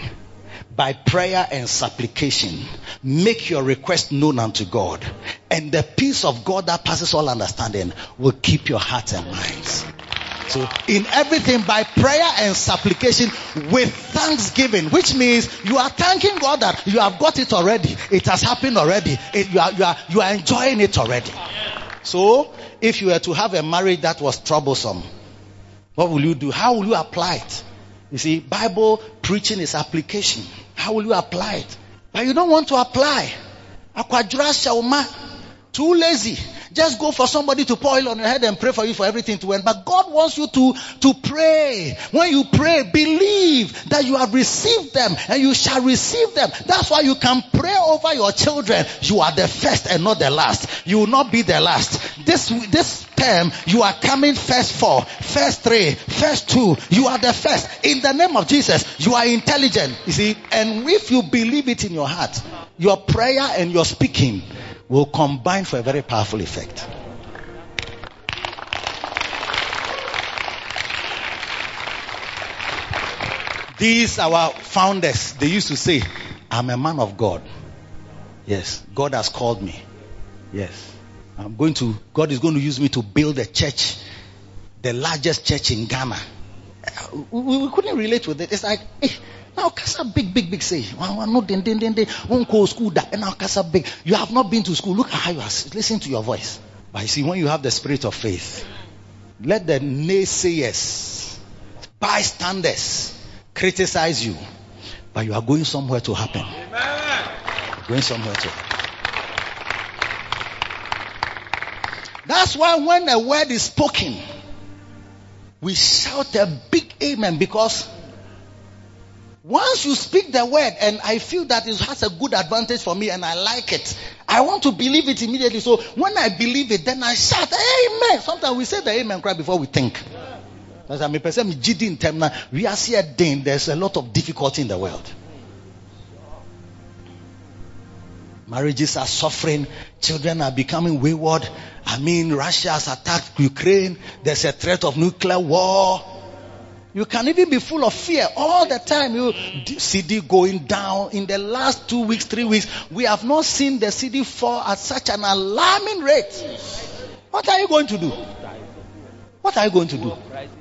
A: by prayer and supplication, make your request known unto God. And the peace of God that passes all understanding will keep your hearts and minds. So in everything by prayer and supplication with thanksgiving, which means you are thanking God that you have got it already. It has happened already. It, you, are, you, are, you are enjoying it already. So if you were to have a marriage that was troublesome, what will you do? How will you apply it? You see, Bible preaching is application. How will you apply it? But you don't want to apply. Too lazy. Just go for somebody to pour oil on your head and pray for you for everything to end. But God wants you to, to pray. When you pray, believe that you have received them and you shall receive them. That's why you can pray over your children. You are the first and not the last. You will not be the last. This, this term, you are coming first four, first three, first two. You are the first. In the name of Jesus, you are intelligent. You see, and if you believe it in your heart, your prayer and your speaking will combine for a very powerful effect. These our founders, they used to say, I'm a man of God. Yes, God has called me. Yes. I'm going to, God is going to use me to build a church, the largest church in Ghana. We, we couldn't relate with it. It's like, eh, now kasa big, big, big say. No, den, den, den. Won't go school that. And now kasa big. You have not been to school. Look at how you are. Listen to your voice. But you see, when you have the spirit of faith, let the naysayers, bystanders, criticize you. But you are going somewhere to happen. Amen. Going somewhere to happen. That's why when a word is spoken, we shout a big amen because once you speak the word and I feel that it has a good advantage for me and I like it, I want to believe it immediately. So when I believe it, then I shout amen. Sometimes we say the amen cry before we think. We are seeing a there's a lot of difficulty in the world. Marriages are suffering. Children are becoming wayward. I mean, Russia has attacked Ukraine. There's a threat of nuclear war. You can even be full of fear all the time. You cedi going down in the last two weeks, three weeks. We have not seen the cedi fall at such an alarming rate. What are you going to do? What are you going to do?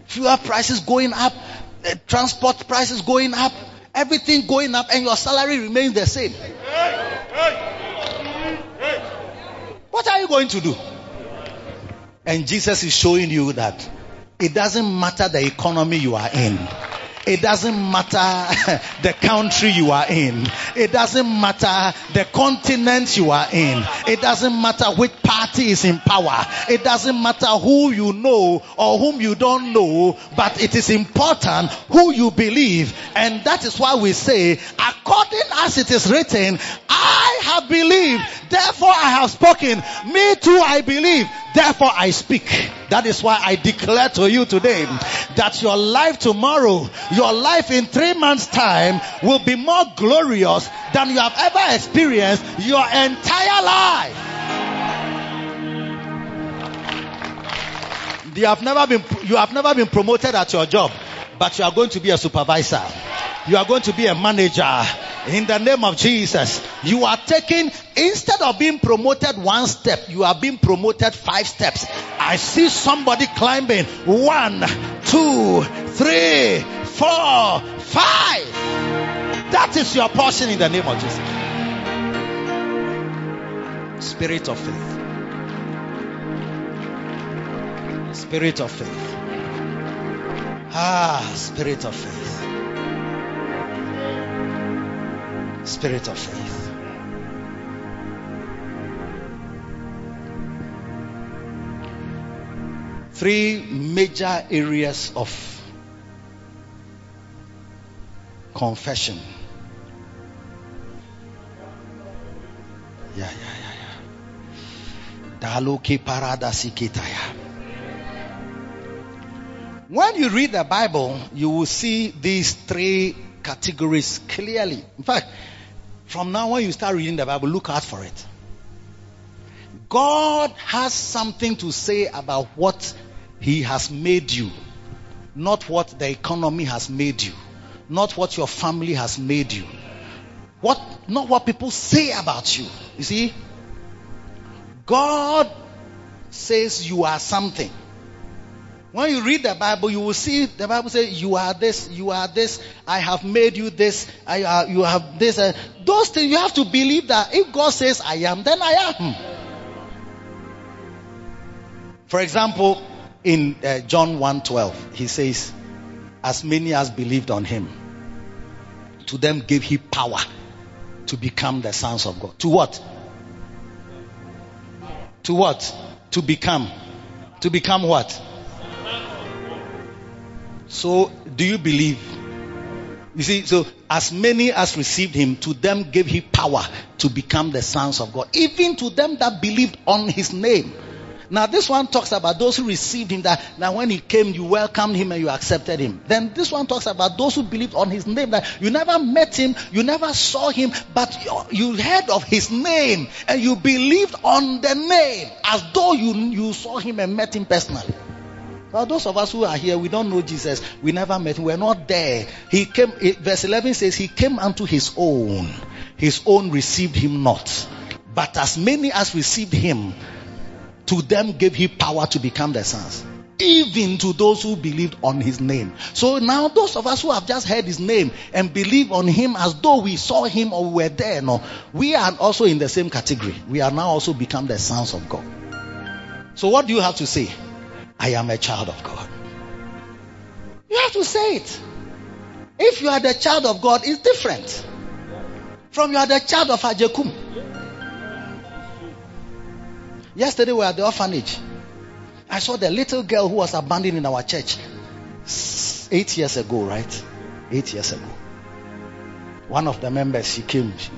A: Fuel prices going up, uh, transport prices going up, everything going up, and your salary remains the same. What are you going to do? And Jesus is showing you that it doesn't matter the economy you are in. It doesn't matter the country you are in. It doesn't matter the continent you are in. It doesn't matter which party is in power. It doesn't matter who you know or whom you don't know, but it is important who you believe. And that is why we say, according as it is written, I have believed, therefore I have spoken. Me too I believe, therefore I speak. That is why I declare to you today that your life tomorrow, your life in three months time will be more glorious than you have ever experienced your entire life. You have never been, you have never been promoted at your job, but you are going to be a supervisor. You are going to be a manager in the name of Jesus. You are taking, instead of being promoted one step, you are being promoted five steps. I see somebody climbing one, two, three, four, five. That is your portion in the name of Jesus. Spirit of faith. Spirit of faith. Ah, spirit of faith. Spirit of faith. Three major areas of confession. Yeah, yeah, yeah, yeah. Daloki parada sikitaya. When you read the Bible, you will see these three categories clearly. In fact, from now on you start reading the Bible, look out for it. God has something to say about what He has made you, not what the economy has made you, not what your family has made you, what not what people say about you. You see, God says you are something. When you read the Bible, you will see the Bible says, "You are this, you are this. I have made you this. I, uh, you have this." Uh, those things you have to believe that if God says, "I am," then I am. For example, in uh, John 1:12, he says, "As many as believed on Him, to them gave He power to become the sons of God." To what? To what? To become. To become what? So, do you believe? You see, so as many as received him, to them gave he power to become the sons of God, even to them that believed on his name. Now, this one talks about those who received him, that, that when he came, you welcomed him and you accepted him. Then this one talks about those who believed on his name, that you never met him, you never saw him, but you, you heard of his name and you believed on the name as though you, you saw him and met him personally. Well, those of us who are here, we don't know Jesus. We never met. We're not there. He came, verse 11 says, He came unto his own. His own received him not. But as many as received him, to them gave he power to become their sons. Even to those who believed on his name. So now those of us who have just heard his name and believe on him as though we saw him or we were there, no, we are also in the same category. We are now also become the sons of God. So what do you have to say? I am a child of God. You have to say it. If you are the child of God, it's different from you are the child of Ajekum. Yesterday we were at the orphanage. I saw the little girl who was abandoned in our church eight years ago, right? Eight years ago. One of the members, she came. She,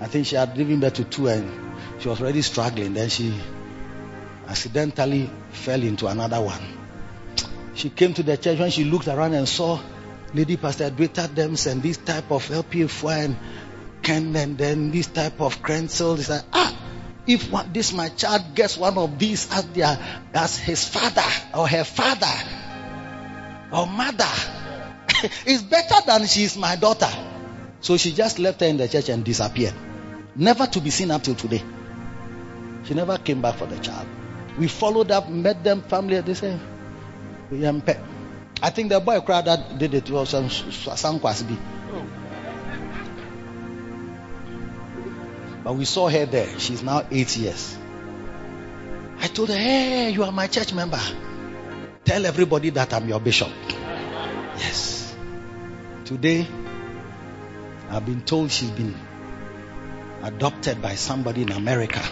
A: I think she had given birth to two and she was already struggling. Then she accidentally fell into another one. She came to the church when she looked around and saw Lady Pastor Edwita Dems and this type of LPF and Ken and then this type of Krenzel. She said, ah, if one, this my child gets one of these as their as his father or her father or mother, it's better than she's my daughter. So she just left her in the church and disappeared. Never to be seen up till today. She never came back for the child. We followed up, met them, family. They say. I think the boy crowd that did it was some some. But we saw her there. She's now eight years. I told her, Hey, you are my church member. Tell everybody that I'm your bishop. Yes. Today, I've been told she's been adopted by somebody in America.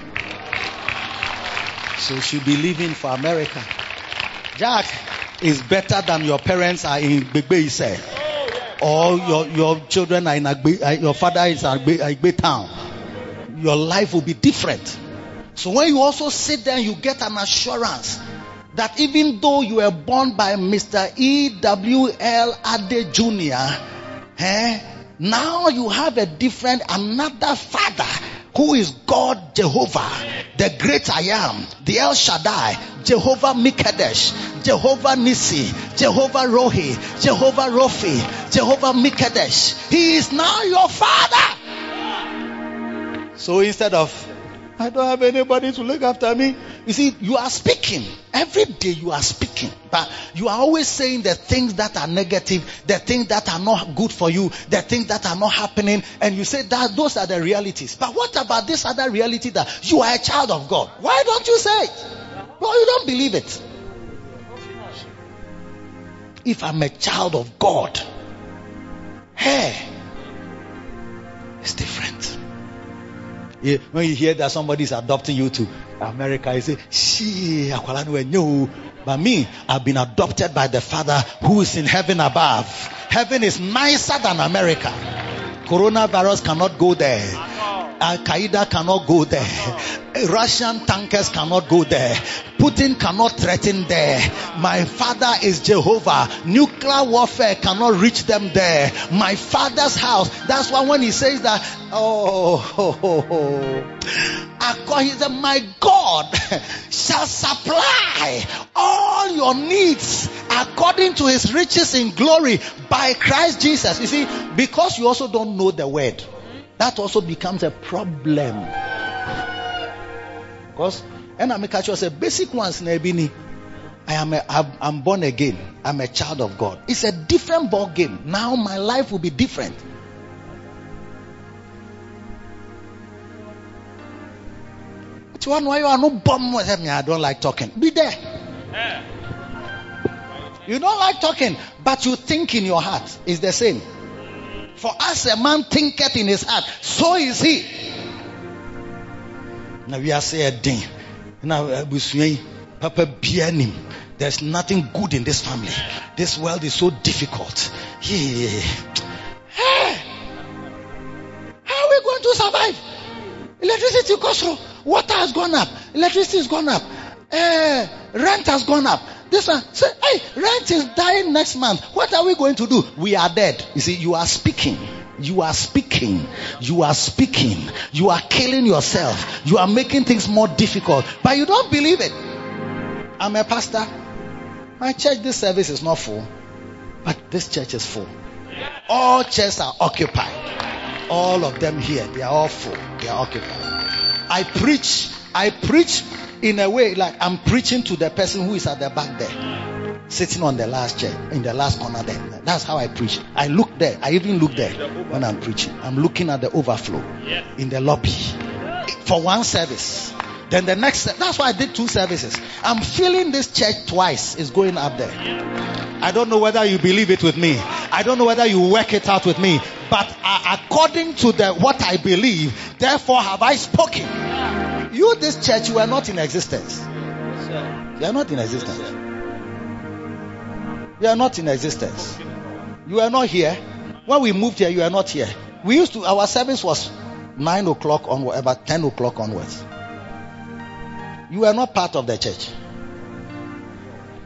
A: So she'll be leaving for America. Jack is better than your parents are in Begbe say. Or your, your children are in Agbe, uh, your father is in Agbe, Agbe town. Your life will be different. So when you also sit there, you get an assurance that even though you were born by Mr. E.W.L. Ade Jr., eh, now you have a different, another father who is God Jehovah, the great I am, the El Shaddai, Jehovah Mikadesh, Jehovah Nisi, Jehovah Rohi, Jehovah Rofi, Jehovah Mikadesh. He is now your father. So instead of I don't have anybody to look after me. You see, you are speaking. Every day you are speaking. But you are always saying the things that are negative, the things that are not good for you, the things that are not happening. And you say that those are the realities. But what about this other reality that you are a child of God? Why don't you say it? Well, you don't believe it. If I'm a child of God, hey, it's different. When you hear that somebody is adopting you to America, you say, "She, but me, I've been adopted by the Father who is in heaven above. Heaven is nicer than America. Coronavirus cannot go there. Uh, Al Qaeda cannot go there. Russian tankers cannot go there. Putin cannot threaten there. My father is Jehovah. Nuclear warfare cannot reach them there. My father's house. That's why when he says that, oh, oh, oh, oh. he said, my God shall supply all your needs according to his riches in glory by Christ Jesus. You see, because you also don't know the word that also becomes a problem. Because, and I'm a say basic ones in Ebini. I am a, I'm born again. I'm a child of God. It's a different ball game. Now my life will be different. one why you are no bomb with me. I don't like talking. Be there. You don't like talking, but you think in your heart. It's the same. For as a man thinketh in his heart, so is he. Now we are saying, now uh, Papa Bianim. There's nothing good in this family. This world is so difficult. Yeah. Hey, how are we going to survive? Electricity costs. Water has gone up. Electricity has gone up. Uh, rent has gone up. This one say, hey, rent is dying next month. What are we going to do? We are dead. You see, you are speaking. You are speaking. You are speaking. You are killing yourself. You are making things more difficult. But you don't believe it. I'm a pastor. My church, this service is not full. But this church is full. All chairs are occupied. All of them here, they are all full. They are occupied. I preach. I preach in a way like I'm preaching to the person who is at the back there, sitting on the last chair, in the last corner there. That's how I preach. I look there. I even look there when I'm preaching. I'm looking at the overflow in the lobby for one service. Then the next, that's why I did two services. I'm feeling this church twice is going up there. I don't know whether you believe it with me. I don't know whether you work it out with me. But uh, according to the what I believe, therefore have I spoken. You, this church, you are not in existence. You are not in existence. You are not in existence. You are not here. When we moved here, you are not here. We used to, our service was 9 o'clock onward, about 10 o'clock onwards. You are not part of the church.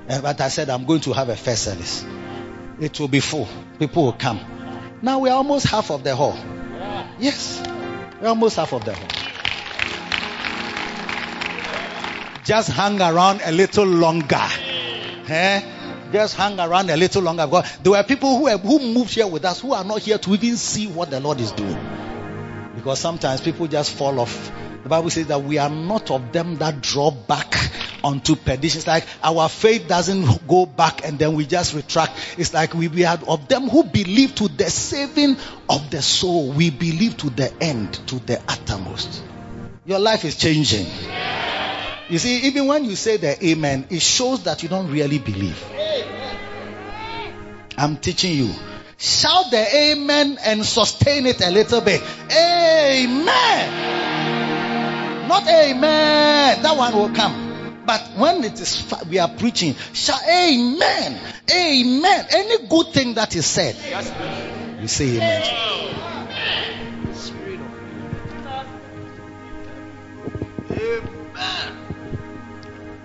A: Eh, but I said, I'm going to have a first service. It will be full. People will come. Now we are almost half of the hall. Yes. We're almost half of the hall. Just hang around a little longer. Eh? Just hang around a little longer. Because there were people who, have, who moved here with us who are not here to even see what the Lord is doing. Because sometimes people just fall off. The Bible says that we are not of them that draw back unto perdition. It's like our faith doesn't go back and then we just retract. It's like we, we are of them who believe to the saving of the soul. We believe to the end, to the uttermost. Your life is changing. You see, even when you say the amen, it shows that you don't really believe. I'm teaching you. Shout the amen and sustain it a little bit. Amen. Not amen. That one will come. But when it is we are preaching, shout amen. Amen. Any good thing that is said, you say amen.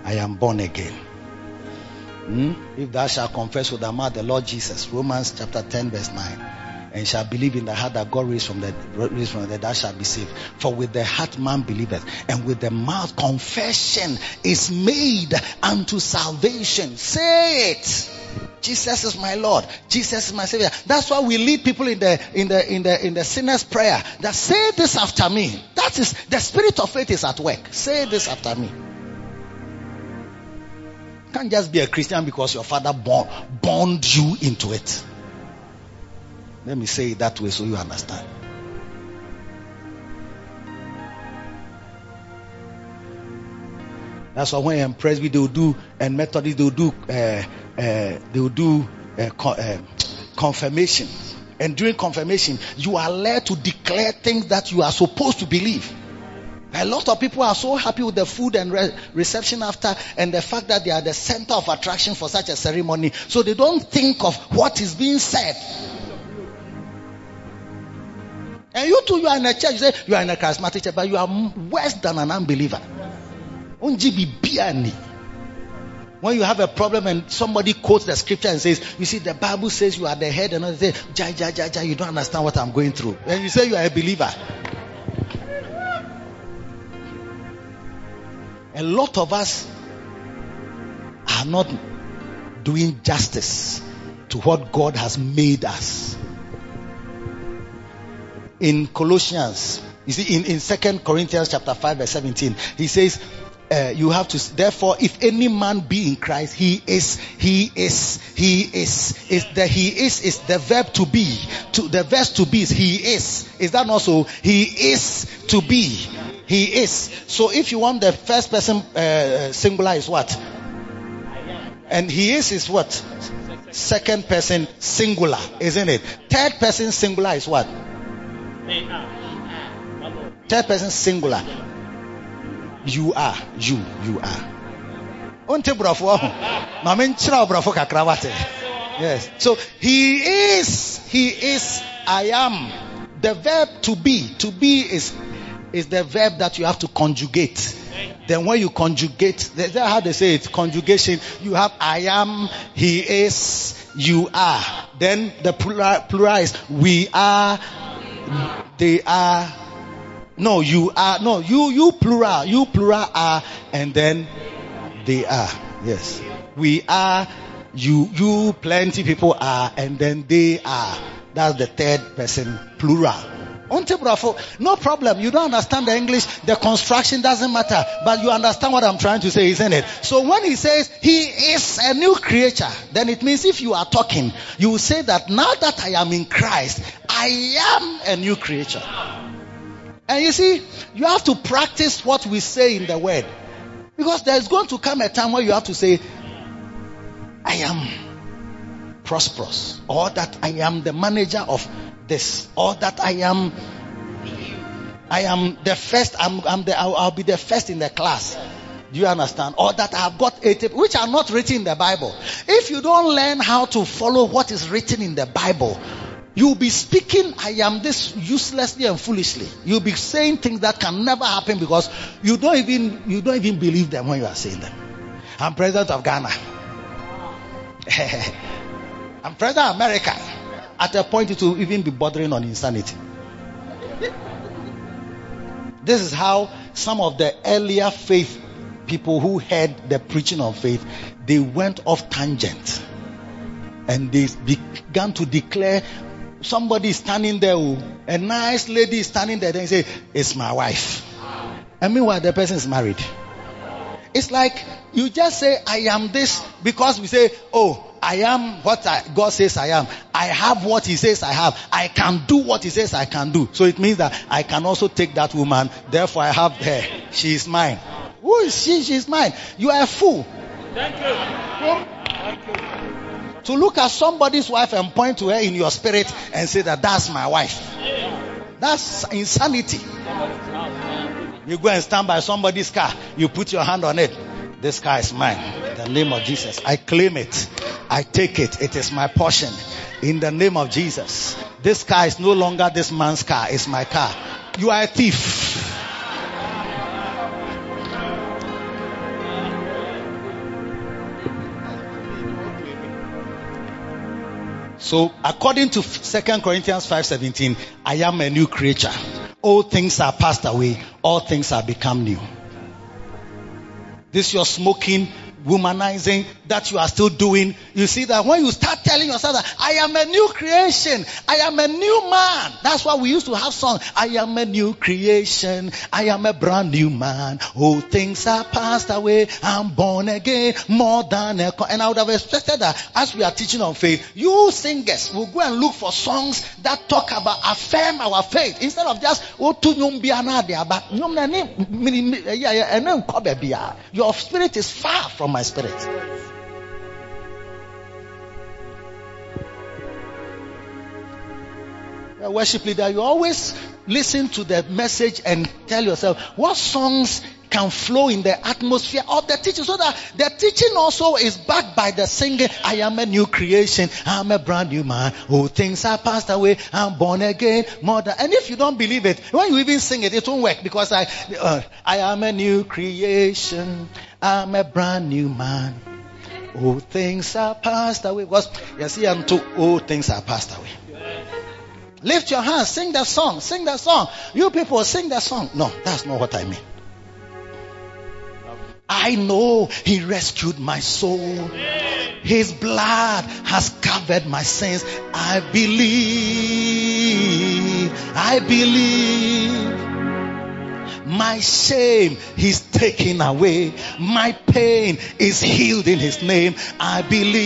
A: I am born again. Hmm? If thou shalt confess with thy mouth the Lord Jesus, Romans chapter 10, verse 9, and shall believe in the heart that God raised from the raised from the dead, thou shalt be saved. For with the heart man believeth, and with the mouth confession is made unto salvation. Say it. Jesus is my Lord. Jesus is my Savior. That's why we lead people in the in the in the in the sinner's prayer. That say this after me. That is the spirit of faith is at work. Say this after me can't just be a Christian because your father born, bond you into it. Let me say it that way so you understand. That's why when in Presby they will do and Methodist they will do uh, uh, they will do uh, con- confirmation. And during confirmation, you are led to declare things that you are supposed to believe. A lot of people are so happy with the food and re- reception after, and the fact that they are the center of attraction for such a ceremony. So they don't think of what is being said. And you too, you are in a church, you say you are in a charismatic church, but you are worse than an unbeliever. When you have a problem and somebody quotes the scripture and says, You see, the Bible says you are the head, and they say, Ja, ja, ja, ja, you don't understand what I'm going through. And you say you are a believer. A lot of us are not doing justice to what God has made us. In Colossians, you see, in, in 2 Corinthians chapter 5 verse 17, he says, uh, you have to therefore if any man be in christ he is he is he is is the he is is the verb to be to the verb to be is he is is that also he is to be he is. So if you want the first person uh, singular is what? And he is is what? Second person singular, isn't it? Third person singular is what? Third person singular. You are. You. You are. Yes. So he is. He is. I am. The verb to be. To be is is the verb that you have to conjugate. Then when you conjugate, that's how they say it, conjugation, you have I am, he is, you are. Then the plural, plural is we are, they are, no, you are, no, you, you plural, you plural are, and then they are. Yes. We are, you, you, plenty people are, and then they are. That's the third person plural. No problem. You don't understand the English. The construction doesn't matter. But you understand what I'm trying to say, isn't it? So when he says he is a new creature, then it means if you are talking, you will say that now that I am in Christ, I am a new creature. And you see, you have to practice what we say in the word. Because there's going to come a time where you have to say, I am prosperous. Or that I am the manager of this or that I am I am the first I'm, I'm the I'll, I'll, be the first in the class do you understand or that I have got 80 which are not written in the Bible if you don't learn how to follow what is written in the Bible You'll be speaking, I am this uselessly and foolishly. You'll be saying things that can never happen because you don't even, you don't even believe them when you are saying them. I'm president of Ghana. I'm president of America. At a point, it will even be bordering on insanity. This is how some of the earlier faith people who heard the preaching of faith, they went off tangent. And they began to declare somebody standing there, oh, a nice lady standing there, and say, It's my wife. And meanwhile, the person is married. It's like you just say, I am this because we say, oh, I am what I, God says I am. I have what He says I have. I can do what He says I can do. So it means that I can also take that woman. Therefore I have her. She is mine. Who is she? She is mine. You are a fool.
B: Thank you.
A: To look at somebody's wife and point to her in your spirit and say that that's my wife. That's insanity. You go and stand by somebody's car. You put your hand on it. This car is mine. In the name of Jesus. I claim it. I take it. It is my portion. In the name of Jesus. This car is no longer this man's car. It's my car. You are a thief. So according to 2 Corinthians 5:17, I am a new creature. All things are passed away, all things are become new. This you're smoking, womanizing that you are still doing. You see that when you start telling yourself that I am a new creation, I am a new man. That's why we used to have songs. I am a new creation, I am a brand new man. Oh, things are passed away. I'm born again, more than a. co-" And I would have expected that as we are teaching on faith, you singers will go and look for songs that talk about affirm our faith instead of just oh to nyom bia na ade aba." Nyom na ne- mini- mi- eh, yeah, yeah, ɛno nkɔ baabi a. Your spirit is far from my spirit. A worship leader, you always listen to the message and tell yourself what songs can flow in the atmosphere of the teaching so that the teaching also is backed by the singing. I am a new creation. I'm a brand new man. Oh, things are passed away. I'm born again. Mother. And if you don't believe it, when you even sing it, it won't work because I, uh, I am a new creation. I'm a brand new man. Oh, things are passed away. Because you see, I'm too. Oh, things are passed away. Lift your hands, sing that song, sing that song. You people sing that song. No, that's not what I mean. I know He rescued my soul. His blood has covered my sins. I believe. I believe. My shame He's taken away. My pain is healed in His name. I believe.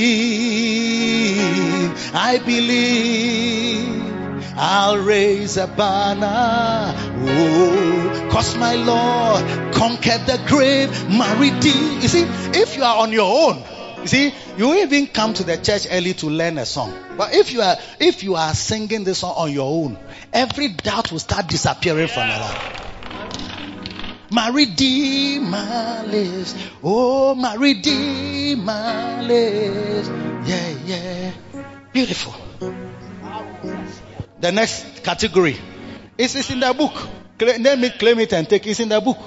A: I believe. I'll raise a banner. Oh, cause my Lord conquered the grave, my redeemed. You see, if you are on your own, you see, you even come to the church early to learn a song. But if you are, if you are singing this song on your own, every doubt will start disappearing from your life. My Redeemer lives. Oh, my Redeemer lives. Yeah, yeah. Beautiful. The next category. It is in the book. Cla- Name it, claim it, and take it. It's in the book.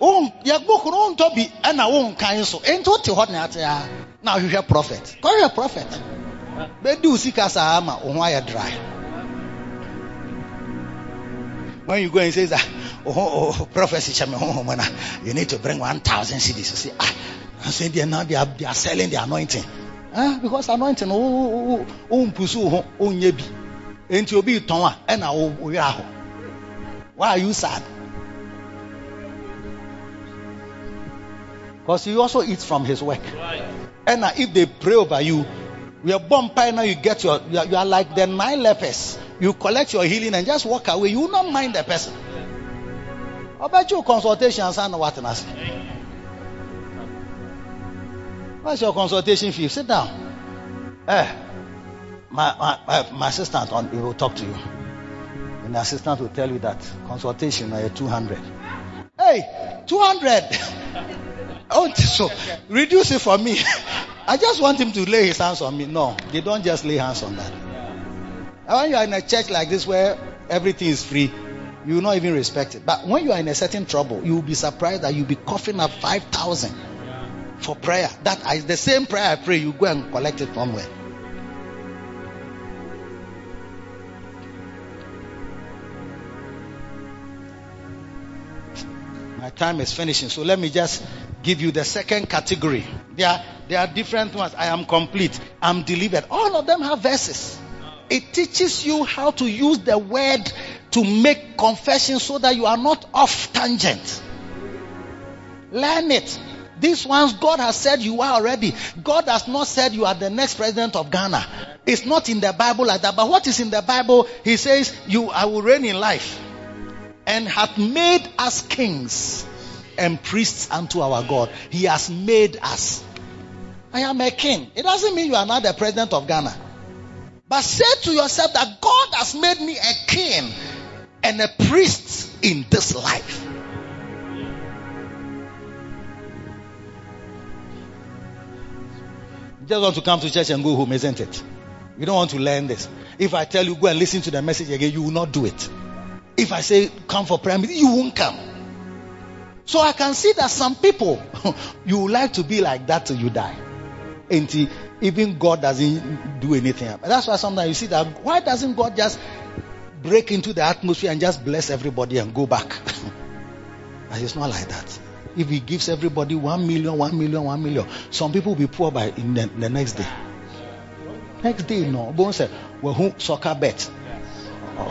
A: Oh, your book won't be and I won't kind so. Ain't what you want now? Now you hear prophet. Your prophet. But do seek us a hammer on wire dry. When you go and say that, oh, oh, oh prophecy, chame, oh, oh, man, you need to bring 1,000 CDs. You say, ah, say they now they are, they are selling the anointing. Ah, because anointing, oh, oh, oh, oh, pursue, oh, oh, nyebi. Enti obi tɔn a ɛna o o yɛ ahɔ. Why are you sad? Because he also eats from his work. And if they pray over you, you are born now you get your you are, you are like the nine lepers. You collect your healing and just walk away. You not mind the person. Your consultation and what else? What's your consultation fee? Sit down. Eh, my, my, my, assistant on, he will talk to you. And the assistant will tell you that consultation is 200. Hey, 200. oh, so reduce it for me. I just want him to lay his hands on me. No, they don't just lay hands on that. And when you are in a church like this where everything is free, you will not even respect it. But when you are in a certain trouble, you will be surprised that you'll be coughing up 5,000 for prayer. That is the same prayer I pray, you go and collect it somewhere. My time is finishing, so let me just give you the second category. There are, there are different ones. I am complete. I'm delivered. All of them have verses. It teaches you how to use the word to make confession so that you are not off tangent. Learn it. These ones, God has said you are already. God has not said you are the next president of Ghana. It's not in the Bible like that. But what is in the Bible? He says, "You, I will reign in life, and hath made us kings and priests unto our God." He has made us. I am a king. It doesn't mean you are not the president of Ghana. But say to yourself that God has made me a king and a priest in this life. You just want to come to church and go home, isn't it? You don't want to learn this. If I tell you go and listen to the message again, you will not do it. If I say come for prayer, meeting, you won't come. So I can see that some people you like to be like that till you die. Until even God doesn't do anything. That's why sometimes you see that why doesn't God just break into the atmosphere and just bless everybody and go back? But it's not like that. If he gives everybody one million, one million, one million, some people will be poor by in the, the next day. Next day, no. Bone said, well, who soccer bet? Oh,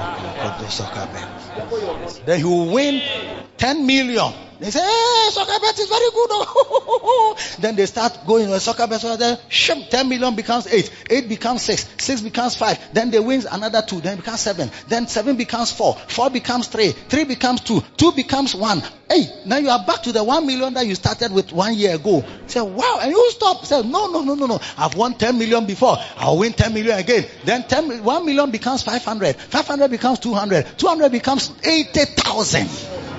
A: God, bet. Then he will win 10 million. They say, hey, soccer bet is very good. Oh. then they start going on soccer bet. So then, shum, 10 million becomes 8. 8 becomes 6. 6 becomes 5. Then they win another 2. Then it becomes 7. Then 7 becomes 4. 4 becomes 3. 3 becomes 2. 2 becomes 1. Hey, now you are back to the 1 million that you started with one year ago. Say, wow. And you stop. Say, no, no, no, no, no. I've won 10 million before. I'll win 10 million again. Then 10, 1 million becomes 500. 500 becomes 200. 200 becomes 80,000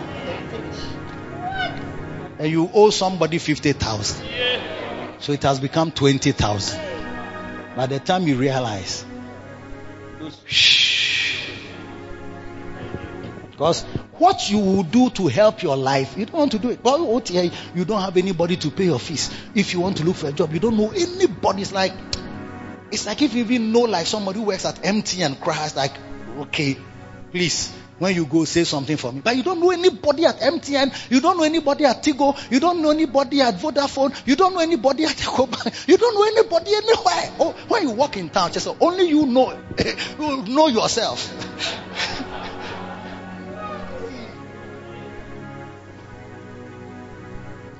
A: and you owe somebody 50,000. So it has become 20,000. By the time you realize, shh. Because what you will do to help your life, you don't want to do it. But you don't have anybody to pay your fees. If you want to look for a job, you don't know anybody. It's like, it's like if you even know like somebody who works at MTN cries like, okay, please, when you go say something for me. But you don't know anybody at MTN, you don't know anybody at Tigo, you don't know anybody at Vodafone, you don't know anybody at Jacob, you don't know anybody anywhere. Oh, when you walk in town, just only you know, you know yourself.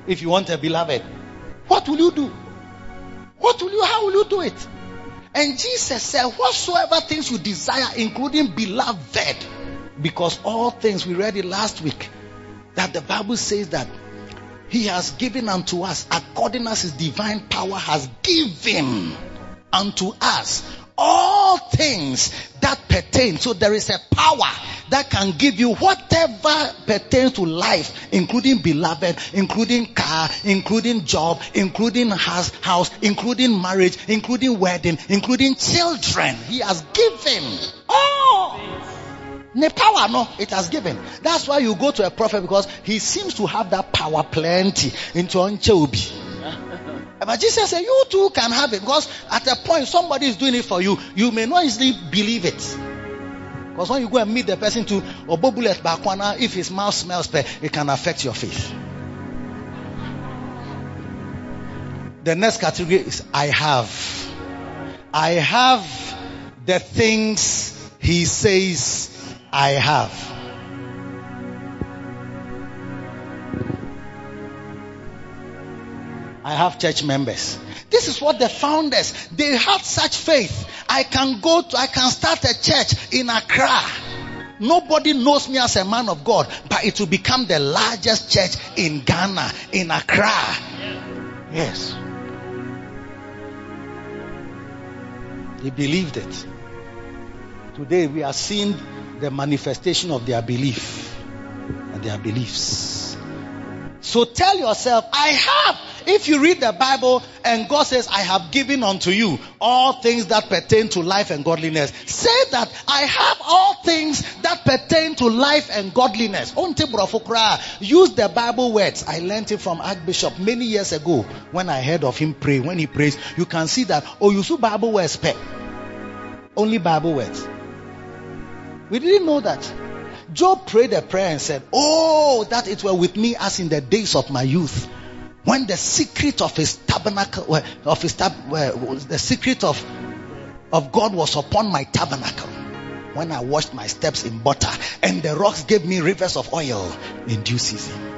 A: if you want a beloved, what will you do? What will you, how will you do it? And Jesus said, whatsoever things you desire, including beloved, because all things, we read it last week, that the Bible says that He has given unto us according as His divine power has given unto us all things that pertain. So there is a power that can give you whatever pertains to life, including beloved, including car, including job, including house, house, including marriage, including wedding, including children. He has given all. The power, no, it has given. That's why you go to a prophet because he seems to have that power plenty into Oncheobi. But Jesus said, You too can have it because at a point somebody is doing it for you. You may not easily believe it. Because when you go and meet the person to Obobulet Bakwana, if his mouth smells bad, it can affect your faith. The next category is I have. I have the things he says I have. I have church members. This is what the founders, they had such faith. I can go to, I can start a church in Accra. Nobody knows me as a man of God, but it will become the largest church in Ghana, in Accra. Yes. He believed it. Today we are seeing the manifestation of their belief and their beliefs. So tell yourself, I have. If you read the Bible and God says, I have given unto you all things that pertain to life and godliness, say that I have all things that pertain to life and godliness. Use the Bible words. I learned it from Archbishop many years ago when I heard of him pray. When he prays, you can see that, oh, you see Bible words, only Bible words. We didn't know that. Job prayed a prayer and said, Oh, that it were with me as in the days of my youth. When the secret of his tabernacle, of his tab, the secret of, of God was upon my tabernacle. When I washed my steps in butter and the rocks gave me rivers of oil in due season.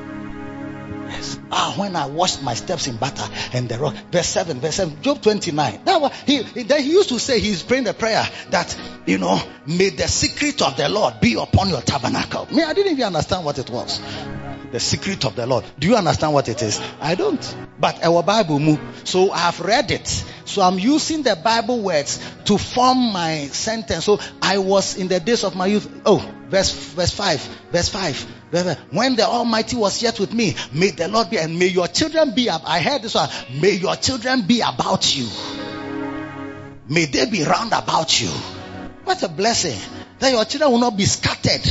A: Yes. Ah, when I washed my steps in butter and the rock. Verse 7, verse 7, Job 29. That was, he, he, then he used to say, he's praying a prayer that, you know, may the secret of the Lord be upon your tabernacle. Me, I didn't even understand what it was. The secret of the Lord. Do you understand what it is? I don't. But our Bible move. So I have read it. So I'm using the Bible words to form my sentence. So I was in the days of my youth. Oh, verse, verse 5. Verse 5. When the Almighty was yet with me, may the Lord be, and may your children be, I heard this one, may your children be about you. May they be round about you. What a blessing. That your children will not be scattered.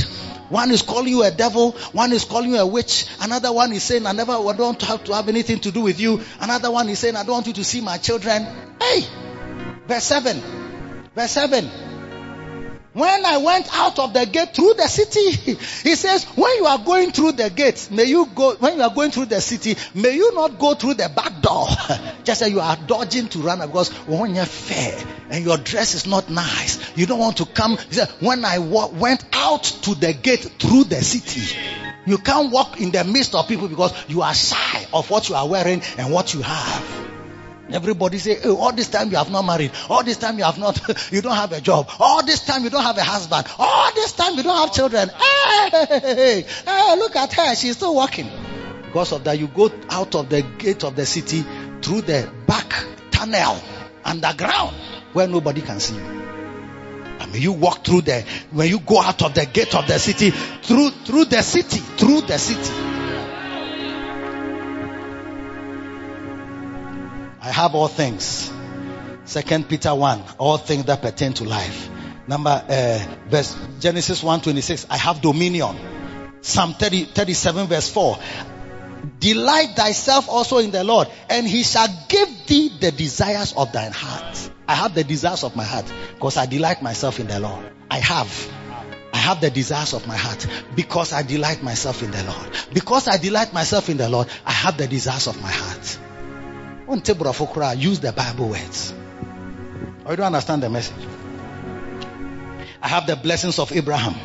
A: One is calling you a devil, one is calling you a witch, another one is saying, I never I don't have to have anything to do with you. Another one is saying, I don't want you to see my children. Hey! Verse 7. Verse 7. When I went out of the gate through the city, he says, when you are going through the gate, may you go, when you are going through the city, may you not go through the back door. Just as you are dodging to run because when you're fair and your dress is not nice, you don't want to come. He said, when I wa- went out to the gate through the city, you can't walk in the midst of people because you are shy of what you are wearing and what you have. Everybody say, oh, all this time you have not married. All this time you have not, you don't have a job. All this time you don't have a husband. All this time you don't have children. Hey, hey, hey, look at her. She's still walking. Because of that, you go out of the gate of the city through the back tunnel underground where nobody can see you. I mean, you walk through the, when you go out of the gate of the city, through, through the city, through the city. I have all things. Second Peter 1, all things that pertain to life. Number, uh, verse, Genesis 1 26, I have dominion. Psalm 30, 37 verse 4. Delight thyself also in the Lord, and he shall give thee the desires of thine heart. I have the desires of my heart because I delight myself in the Lord. I have. I have the desires of my heart because I delight myself in the Lord. Because I delight myself in the Lord, I have the desires of my heart. Use the Bible words. Or you don't understand the message. I have the blessings of Abraham.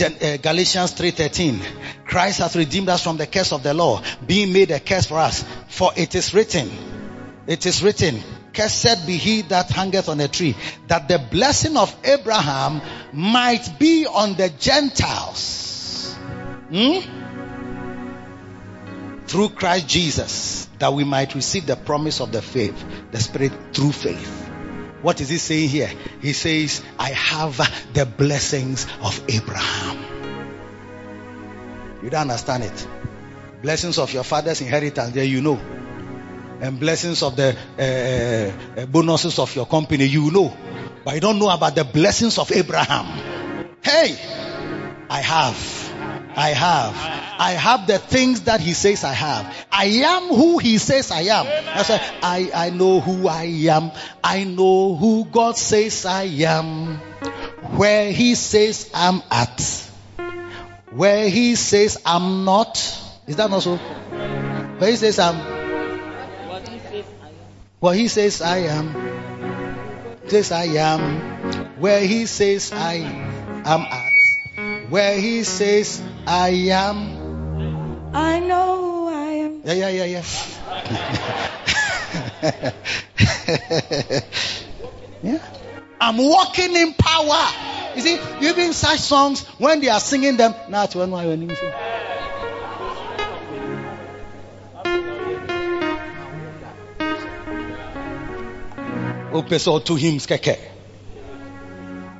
A: Uh, Galatians 3:13. Christ has redeemed us from the curse of the law, being made a curse for us. For it is written, it is written, Cursed be he that hangeth on a tree, that the blessing of Abraham might be on the Gentiles. Hmm? Through Christ Jesus that we might receive the promise of the faith, the Spirit through faith. What is he saying here? He says, I have the blessings of Abraham. You don't understand it. Blessings of your father's inheritance, there you know. And blessings of the uh, uh, bonuses of your company, you know. But you don't know about the blessings of Abraham. Hey, I have. I have. I have the things that he says I have. I am who he says I am. That's why I, I know who I am. I know who God says I am. Where he says I'm at. Where he says I'm not. Is that not so? Where he says I'm. What he says I am. Says I am. Where he says I am at where he says, I am.
C: I know who I am.
A: Yeah, yeah, yeah, yeah. yeah. I'm walking in power. You see, even such songs, when they are singing them, not when I Open so to him, skeke.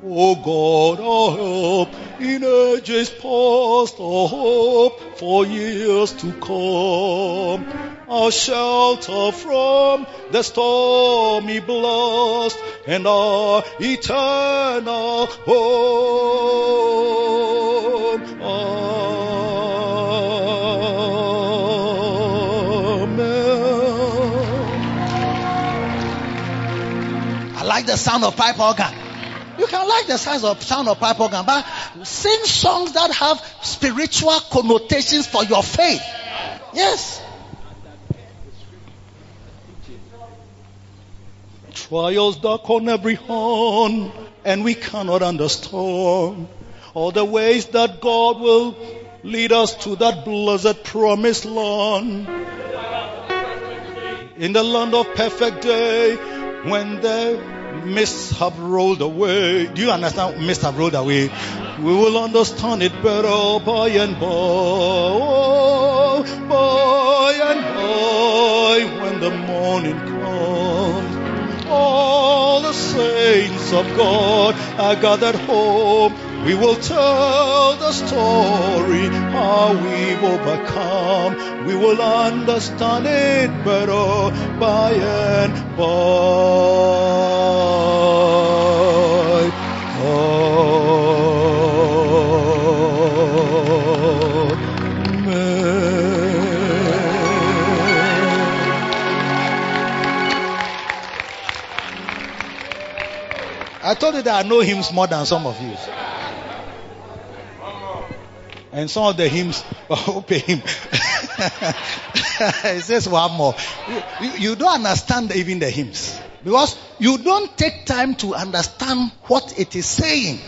A: Oh God, oh, our help in ages past, our hope for years to come. Our shelter from the stormy blast and our eternal home. Amen. I like the sound of pipe organ. Can like the size of sound of pipe organ, but sing songs that have spiritual connotations for your faith. Yes. Trials dark on every horn, and we cannot understand all the ways that God will Lead us to that blessed promised land. In the land of perfect day, when the mists have rolled away. Do you understand? Mists have rolled away. We will understand it better by and by. Oh, By and by, when the morning comes. All the saints of God are gathered home. We will tell the story how we've overcome. We will understand it better by and by. I told you that I know hymns more than some of you. And some of the hymns, oh, obey him. it says one more. You- you don't understand even the hymns. Because you don't take time to understand what it is saying.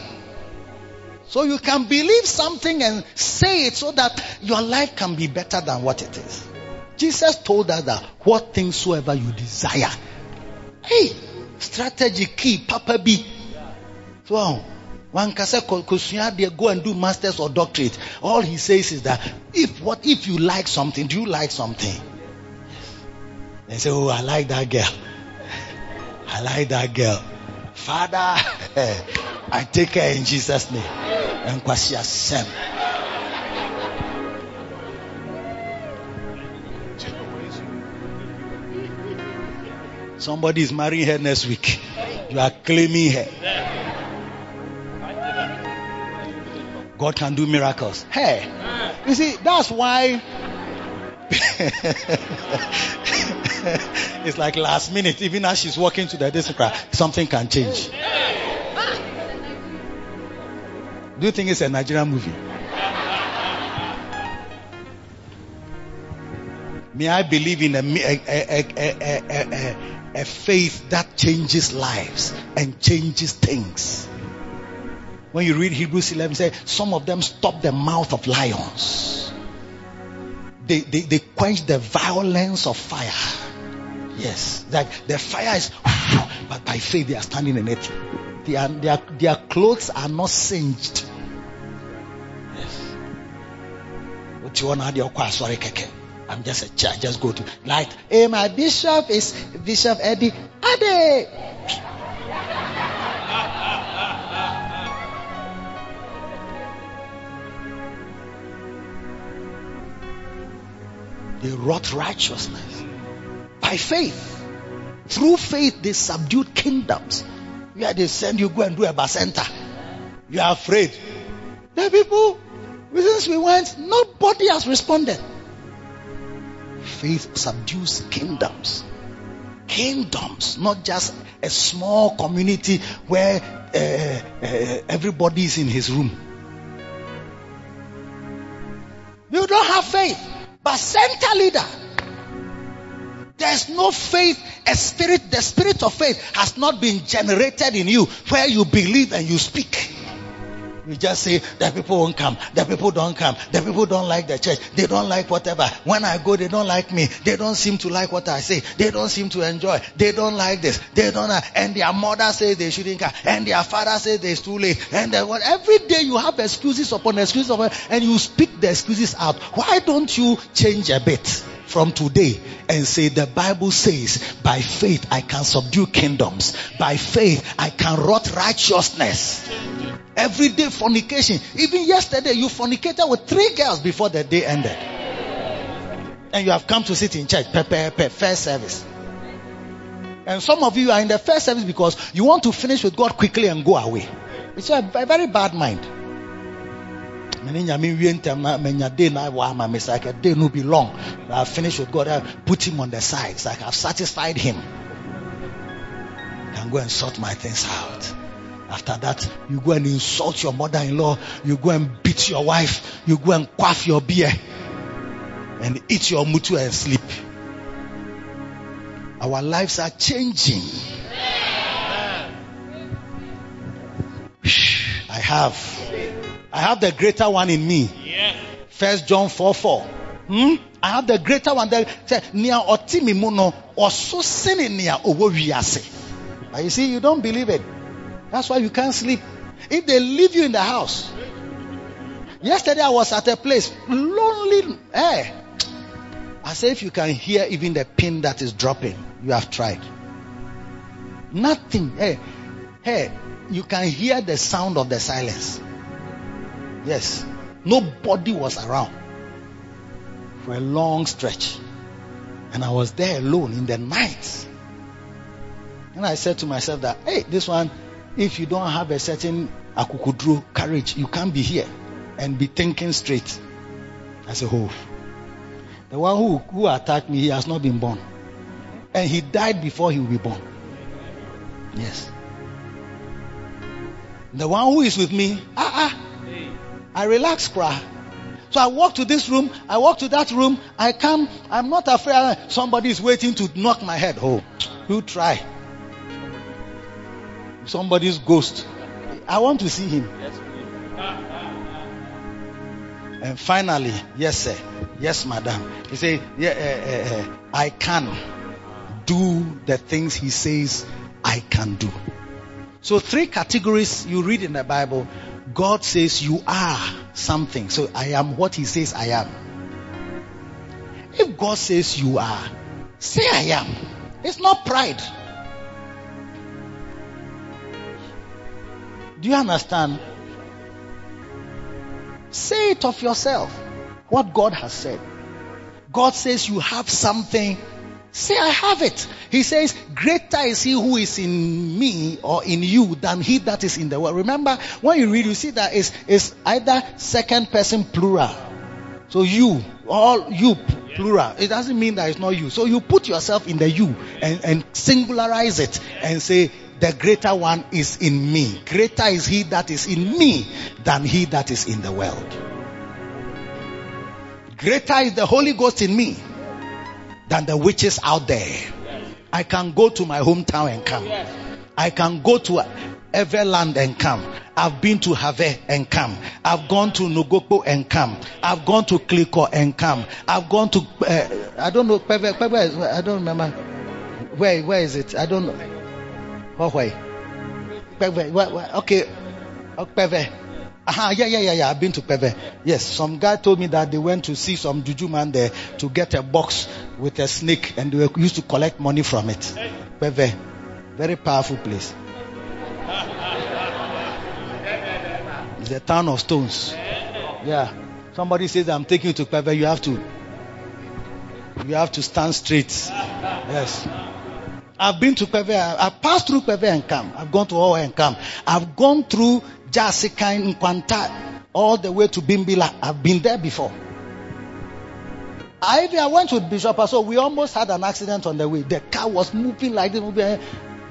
A: So you can believe something and say it so that your life can be better than what it is. Jesus told us that what things soever you desire. Hey, strategy key, Papa B. So, one can say, "Ko- go and do masters or doctorate. All he says is that if what if you like something, do you like something? They say, Oh, I like that girl. I like that girl. Father, I take her in Jesus' name. And kwasi asem. Somebody is marrying her next week. You are claiming her. God can do miracles. Hey, you see, that's why it's like last minute, even as she's walking to the district, something can change. Do you think it's a Nigerian movie? May I believe in a, a, a, a faith that changes lives and changes things. When you read Hebrews 11, say some of them stop the mouth of lions. They, they, they quench the violence of fire. Yes, like the fire is, but by faith they are standing in it. Their, their, their clothes are not singed. Yes. I'm just a chair. Just go to like, hey, my bishop is Bishop Eddie Ade. They wrought righteousness by faith. Through faith, they subdued kingdoms. Where they send you go and do a bacenta. You are afraid. The people, since we went, nobody has responded. Faith subdues kingdoms. Kingdoms, not just a small community where uh, uh, everybody is in his room. You don't have faith, but center leader. There's no faith, a spirit, the spirit of faith has not been generated in you where you believe and you speak. You just say that people won't come, that people don't come, that people don't like the church, they don't like whatever. When I go, they don't like me, they don't seem to like what I say, they don't seem to enjoy, they don't like this, they don't, and their mother says they shouldn't come, and their father says it's too late, and then what? Every day you have excuses upon excuses upon, and you speak the excuses out. Why don't you change a bit? from today and say the Bible says by faith I can subdue kingdoms. By faith I can wrought righteousness. Everyday fornication. Even yesterday you fornicated with three girls before the day ended. And you have come to sit in church. Pepe, pepe, first service. And some of you are in the first service because you want to finish with God quickly and go away. It's a, a very bad mind. Ntɛm na manya day like no be long i finish with god i put him on the side it's like i've satisfied him I can go and sort my things out after that you go and insult your mother-in-law you go and beat your wife you go and quaff your beer and eat your mutu and sleep our lives are changing i have I have the greater one in me. First John 4 4. Hmm? I have the greater one. That say, Nia otimi muno sene nia owo. But you see, you don't believe it. That's why you can't sleep. If they leave you in the house. Yesterday I was at a place, lonely. Eh. I say, if you can hear even the pin that is dropping, you have tried. Nothing. Hey, hey, you can hear the sound of the silence. Yes. Nobody was around for a long stretch. And I was there alone in the night. And I said to myself that, hey, this one, if you don't have a certain akukudru courage, you can't be here and be thinking straight. I said, oh, the one who, who attacked me, he has not been born. And he died before he will be born. Yes. The one who is with me, ah, ah, I relax, cry. So I walk to this room, I walk to that room, I come, I'm not afraid somebody is waiting to knock my head. Oh, you try. Somebody's ghost. I want to see him. And finally, yes, sir. Yes, madam. He said, yeah, uh, uh, uh, I can do the things he says I can do. So three categories you read in the Bible. God says you are something. So I am what he says I am. If God says you are, say I am. It's not pride. Do you understand? Say it of yourself. What God has said. God says you have something. Say, I have it. He says, greater is he who is in me or in you than he that is in the world. Remember, when you read, you see that it's, it's either second person plural. So you, all you plural. It doesn't mean that it's not you. So you put yourself in the you and, and singularize it and say, the greater one is in me. Greater is he that is in me than he that is in the world. Greater is the Holy Ghost in me than the witches out there. I can go to my hometown and come. I can go to Everland and come. I've been to Have and come. I've gone to Nogokpo and come. I've gone to Kliko and come. I've gone to, uh, I don't know, I don't remember. Where, where is it? I don't know. Way? Peve, okay. Peve. Uh-huh, yeah, yeah, yeah, yeah. I've been to Peve. Yes, some guy told me that they went to see some juju man there to get a box with a snake and they used to collect money from it. Peve. Very powerful place. It's a town of stones. Yeah. Somebody says, I'm taking you to Peve, you have to. You have to stand straight. Yes. I've been to Peve. I've passed through Peve and come. I've gone to Owo and come. I've gone through Jasika in Nkwanta all the way to Bimbila. I've been there before. I, I went with Bishop so we almost had an accident on the way. The car was moving like this. Moving.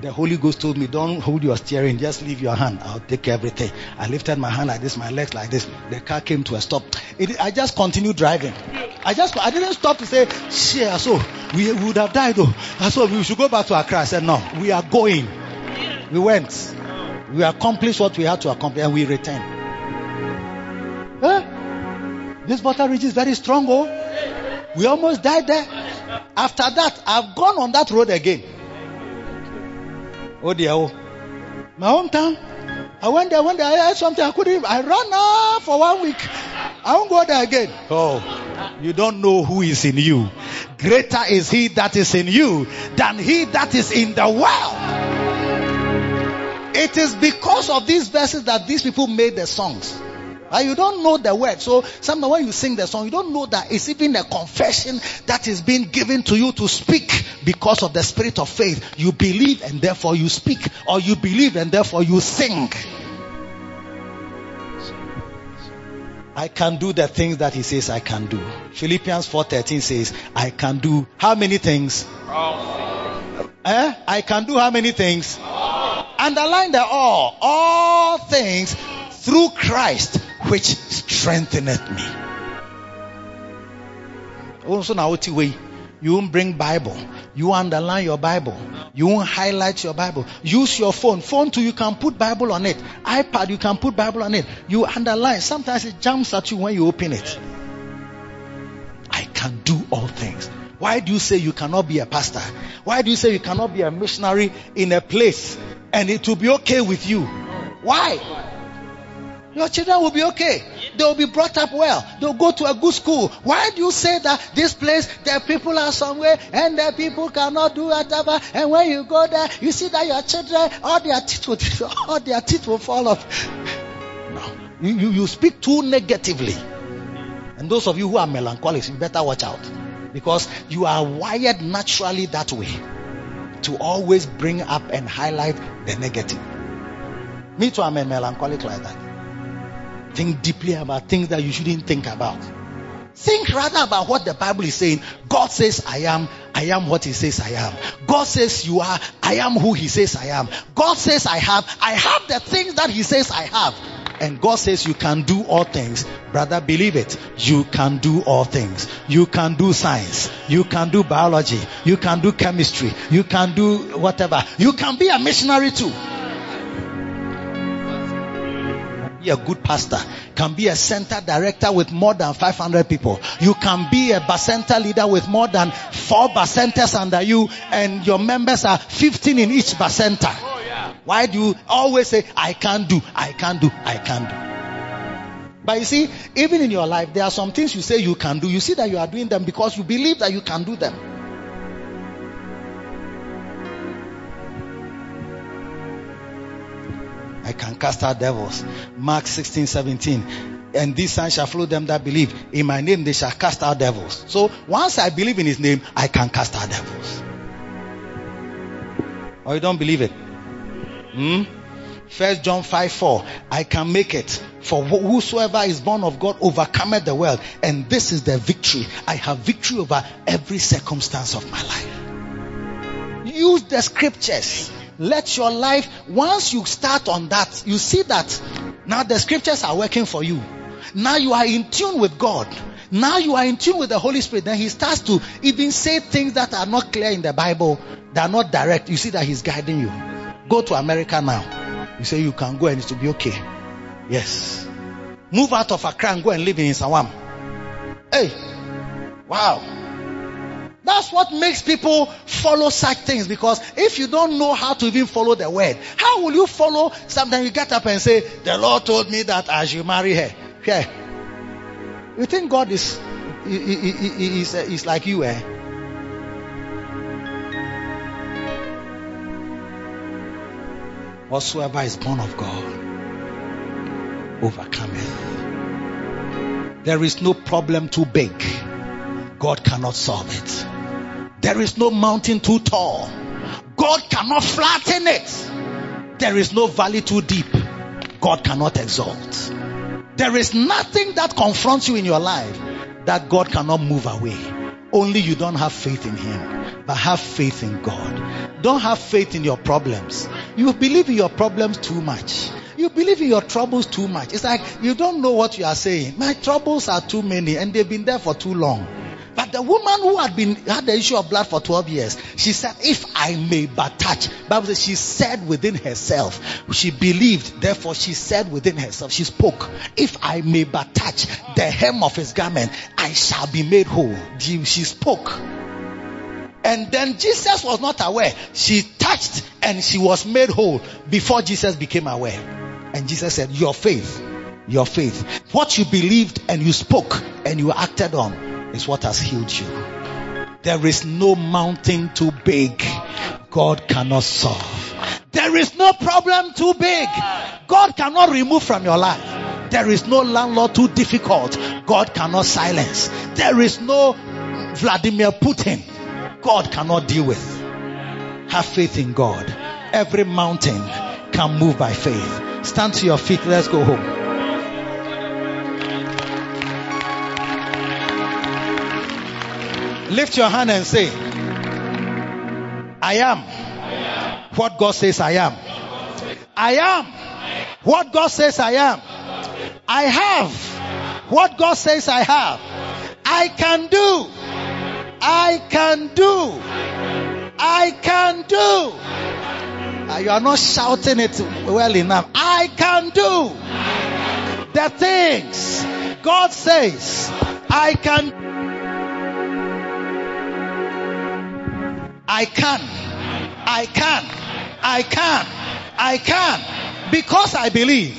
A: The Holy Ghost told me, don't hold your steering, just leave your hand. I'll take everything. I lifted my hand like this, my legs like this. The car came to a stop. It, I just continued driving. I just, I didn't stop to say, share, so we would have died though. I said, we should go back to Accra. I said, no, we are going. We went. We accomplished what we had to accomplish and we returned. Huh? This Butter Ridge is very strong, oh. We almost died there. After that, I've gone on that road again. Oh dear, oh. My hometown. I went there, went there, I had something I couldn't, I ran off for one week. I won't go there again. Oh, you don't know who is in you. Greater is he that is in you than he that is in the world. It is because of these verses that these people made the songs. You don't know the word. So sometimes when you sing the song, you don't know that it's even a confession that is being given to you to speak because of the spirit of faith. You believe and therefore you speak, or you believe and therefore you sing. I can do the things that he says I can do. Philippians 4:13 says, I can do how many things? Eh? I can do how many things? Underline the all. All things through Christ which strengtheneth me. Also now way. You won't bring Bible. You underline your Bible. You won't highlight your Bible. Use your phone. Phone too, you can put Bible on it. iPad, you can put Bible on it. You underline. Sometimes it jumps at you when you open it. I can do all things. Why do you say you cannot be a pastor? Why do you say you cannot be a missionary in a place and it will be okay with you? Why? Your children will be okay. They will be brought up well. They'll go to a good school. Why do you say that this place, the people are somewhere and the people cannot do whatever? And when you go there, you see that your children, all their teeth will, all their teeth will fall off. No. You, you, you speak too negatively. And those of you who are melancholics, you better watch out. Because you are wired naturally that way. To always bring up and highlight the negative. Me too, I'm a melancholic like that. Think deeply about things that you shouldn't think about. Think rather about what the Bible is saying. God says, I am, I am what He says I am. God says, You are, I am who He says I am. God says, I have, I have the things that He says I have. And God says, You can do all things. Brother, believe it. You can do all things. You can do science. You can do biology. You can do chemistry. You can do whatever. You can be a missionary too. Be a good pastor, can be a center director with more than 500 people. You can be a bacenta leader with more than four bacentas under you and your members are 15 in each bacenta. Oh, Why do you always say, I can't do, I can't do, I can't do? But you see, even in your life, there are some things you say you can do. You see that you are doing them because you believe that you can do them. I can cast out devils. Mark 16, 17. And these signs shall follow them that believe. In my name they shall cast out devils. So once I believe in his name, I can cast out devils. Or you don't believe it? Hmm? First John 5 4. I can make it. For whosoever is born of God overcometh the world. And this is the victory. I have victory over every circumstance of my life. Use the scriptures. Let your life, once you start on that, you see that now the scriptures are working for you. Now you are in tune with God. Now you are in tune with the Holy Spirit. Then He starts to even say things that are not clear in the Bible, that are not direct. You see that He's guiding you. Go to America now. You say you can go and it will be okay. Yes. Move out of Accra and go and live in Sawam. Hey. Wow. That's what makes people follow such things because if you don't know how to even follow the word, how will you follow something you get up and say, the Lord told me that I should marry her? Yeah. You think God is, is, is like you, eh? Whatsoever is born of God overcometh. There is no problem too big. God cannot solve it. There is no mountain too tall. God cannot flatten it. There is no valley too deep. God cannot exalt. There is nothing that confronts you in your life that God cannot move away. Only you don't have faith in Him, but have faith in God. Don't have faith in your problems. You believe in your problems too much. You believe in your troubles too much. It's like you don't know what you are saying. My troubles are too many and they've been there for too long. But the woman who had been had the issue of blood for 12 years, she said, If I may but touch. Bible says she said within herself, she believed, therefore she said within herself, she spoke, If I may but touch the hem of his garment, I shall be made whole. She spoke. And then Jesus was not aware. She touched and she was made whole before Jesus became aware. And Jesus said, Your faith, your faith, what you believed and you spoke and you acted on is what has healed you. There is no mountain too big God cannot solve. There is no problem too big God cannot remove from your life. There is no landlord too difficult God cannot silence. There is no Vladimir Putin God cannot deal with. Have faith in God. Every mountain can move by faith. Stand to your feet. Let's go home. Lift your hand and say, I am what God says I am. I am what God says I am. I have what God says I have. I can do. I can do. I can do. Uh, you are not shouting it well enough. I can do the things God says I can I can. I can. I can. I can. Because I believe.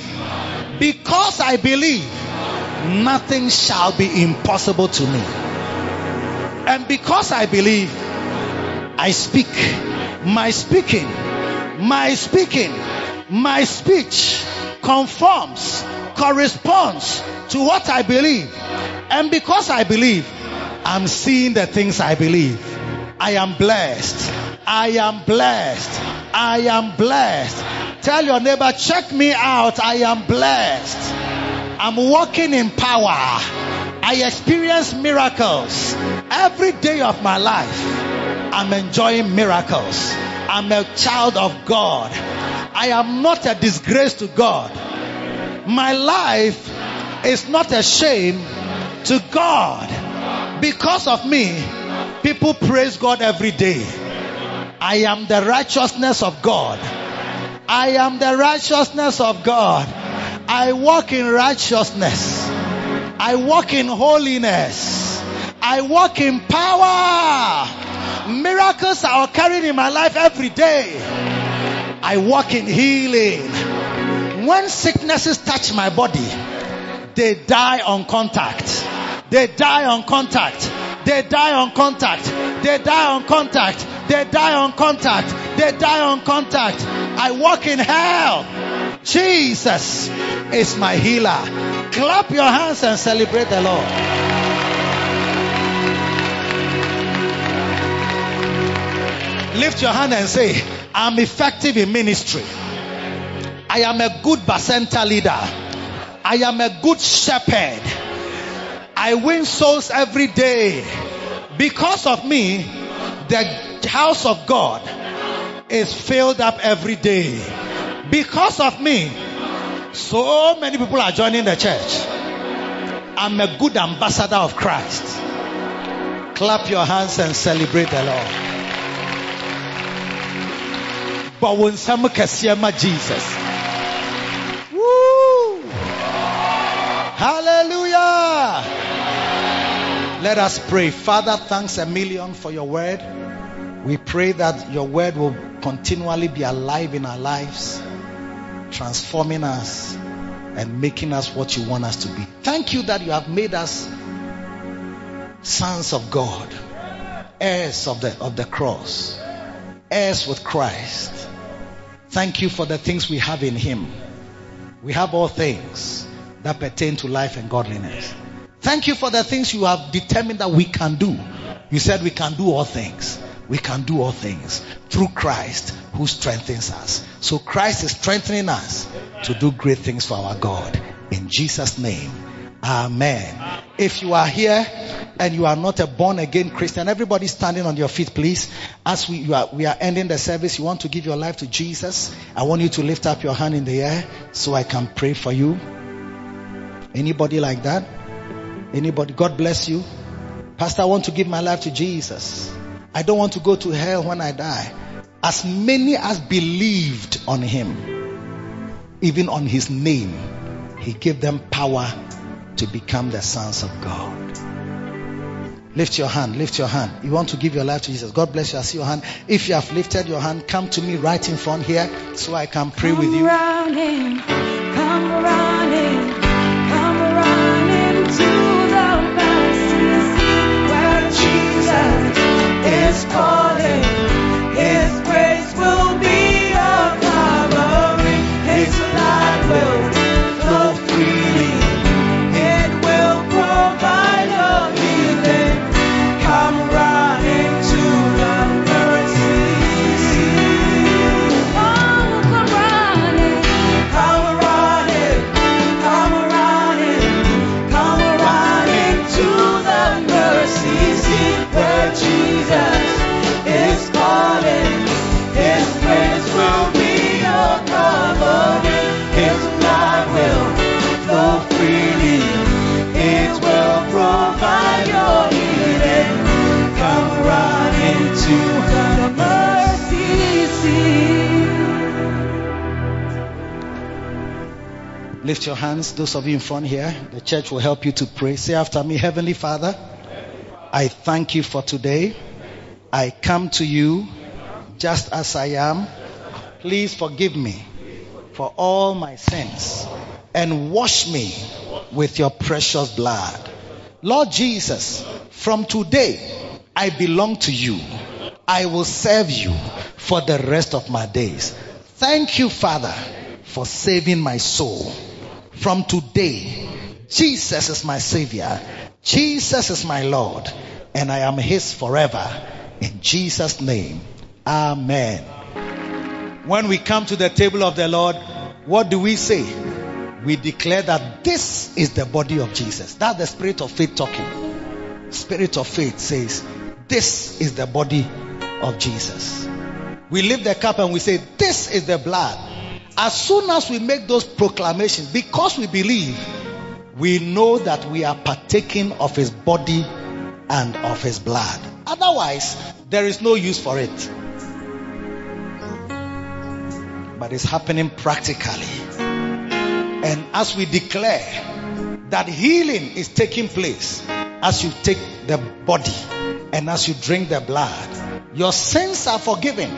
A: Because I believe. Nothing shall be impossible to me. And because I believe, I speak. My speaking, my speaking, my speech conforms, corresponds to what I believe. And because I believe, I'm seeing the things I believe. I am blessed. I am blessed. I am blessed. Tell your neighbor, check me out. I am blessed. I'm walking in power. I experience miracles every day of my life. I'm enjoying miracles. I'm a child of God. I am not a disgrace to God. My life is not a shame to God. Because of me, people praise God every day. I am the righteousness of God. I am the righteousness of God. I walk in righteousness. I walk in holiness. I walk in power. Miracles are occurring in my life every day. I walk in healing. When sicknesses touch my body, they die on contact. They die on contact. They die on contact. They die on contact. They die on contact. They die on contact. I walk in hell. Jesus is my healer. Clap your hands and celebrate the Lord. Lift your hand and say, I'm effective in ministry. I am a good bacenta leader. I am a good shepherd. I win souls every day. Because of me, the house of God is filled up every day. Because of me, so many people are joining the church. I'm a good ambassador of Christ. Clap your hands and celebrate the Lord. But when some Jesus. Woo! Hallelujah! Let us pray. Father, thanks a million for your word. We pray that your word will continually be alive in our lives, transforming us and making us what you want us to be. Thank you that you have made us sons of God, heirs of the, of the cross, heirs with Christ. Thank you for the things we have in Him. We have all things that pertain to life and godliness. Thank you for the things you have determined that we can do. You said we can do all things. We can do all things through Christ who strengthens us. So Christ is strengthening us to do great things for our God. In Jesus' name. Amen. If you are here and you are not a born again Christian, everybody standing on your feet, please. As we, are, we are ending the service, you want to give your life to Jesus. I want you to lift up your hand in the air so I can pray for you. Anybody like that? Anybody? God bless you. Pastor, I want to give my life to Jesus. I don't want to go to hell when I die. As many as believed on him, even on his name, he gave them power to become the sons of God. Lift your hand, lift your hand. You want to give your life to Jesus. God bless you. I see your hand. If you have lifted your hand, come to me right in front here so I can pray
D: come
A: with you.
D: Running, come running, come running is calling.
A: Lift your hands, those of you in front here. The church will help you to pray. Say after me, Heavenly Father, I thank you for today. I come to you just as I am. Please forgive me for all my sins and wash me with your precious blood. Lord Jesus, from today, I belong to you. I will serve you for the rest of my days. Thank you, Father, for saving my soul. From today, Jesus is my Savior. Jesus is my Lord. And I am His forever. In Jesus' name, Amen. When we come to the table of the Lord, what do we say? We declare that this is the body of Jesus. That's the spirit of faith talking. Spirit of faith says, This is the body of Jesus. We lift the cup and we say, This is the blood. As soon as we make those proclamations, because we believe, we know that we are partaking of his body and of his blood. Otherwise, there is no use for it. But it's happening practically. And as we declare that healing is taking place as you take the body and as you drink the blood, your sins are forgiven.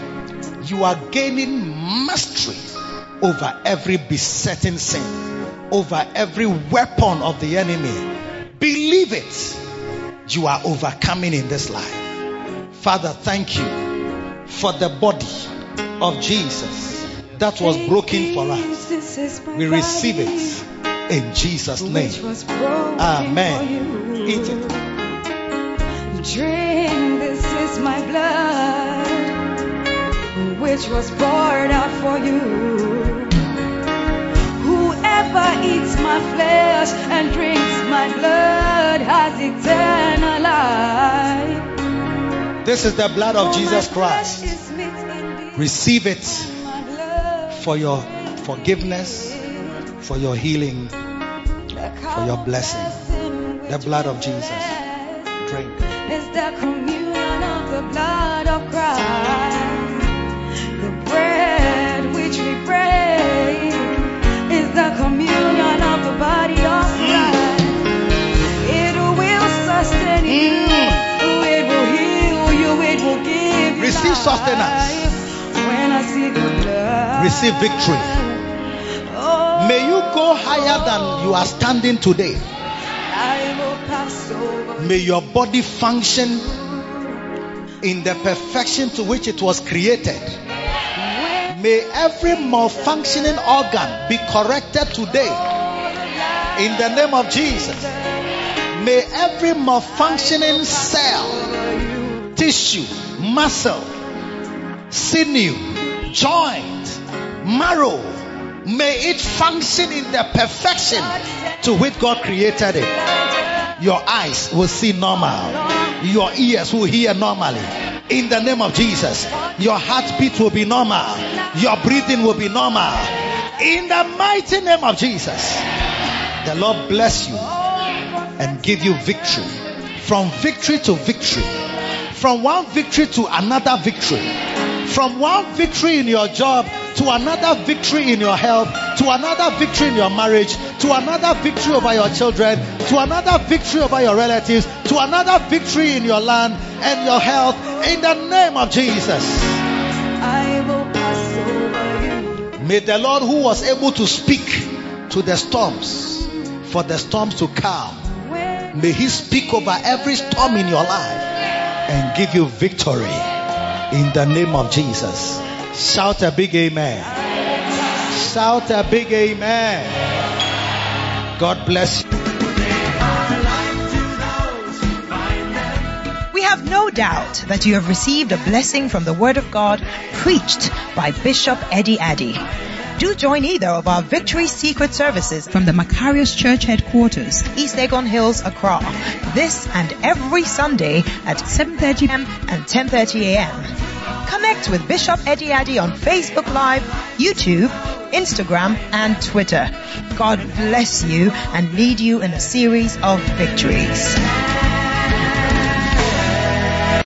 A: You are gaining mastery over every besetting sin, over every weapon of the enemy. Believe it. You are overcoming in this life. Father, thank you for the body of Jesus that was broken for us. We receive it in Jesus' name. Amen. Eat it.
D: Drink, this is my blood, which was poured out for you. Whoever eats my flesh and drinks my blood has eternal life.
A: This is the blood of
D: For
A: Jesus Christ.
D: is meat indeed.
A: Receive it for your forgiveness, for your healing.
D: for
A: your blessing. The blood of Jesus. Drink. Sustenance.
D: life. When I see the blood,
A: Receive victory.
D: Oh,
A: May you go higher than you are standing today.
D: I will pass over.
A: May your body function in the perfection to which it was created. May every malfunctioning organ be corrected today in the name of Jesus. May every malfunctioning cell, tissue, muscle, sinew, joint, marrow, may it function in the perfection to which God created it. Your eyes will see normal. Your ears will hear normally. In the name of Jesus, your heartbeat will be normal. Your breathing will be normal. In the mighty name of Jesus, the Lord bless you and give you victory. From victory to victory. From one victory to another victory. From one victory in your job to another victory in your health, to another victory in your marriage, to another victory over your children, to another victory over your relatives, to another victory in your land and your health in the name of Jesus.
D: I will pass over you.
A: May the Lord who was able to speak to the storms for the storms to calm, may He speak over every storm in your life and give you victory in the name of Jesus. Shout a big amen. Shout a big amen. God bless you.
C: We have no doubt that you have received a blessing from the Word of God preached by Bishop Eddie Addy. Do join either of our Victory Secret services
E: from the Macarius Church headquarters,
C: East Legon Hills, Accra, this and every Sunday at 7.30 p.m. and 10.30 a.m. Connect with Bishop Eddie Addy on Facebook Live, YouTube, Instagram, and Twitter. God bless you and lead you in a series of victories.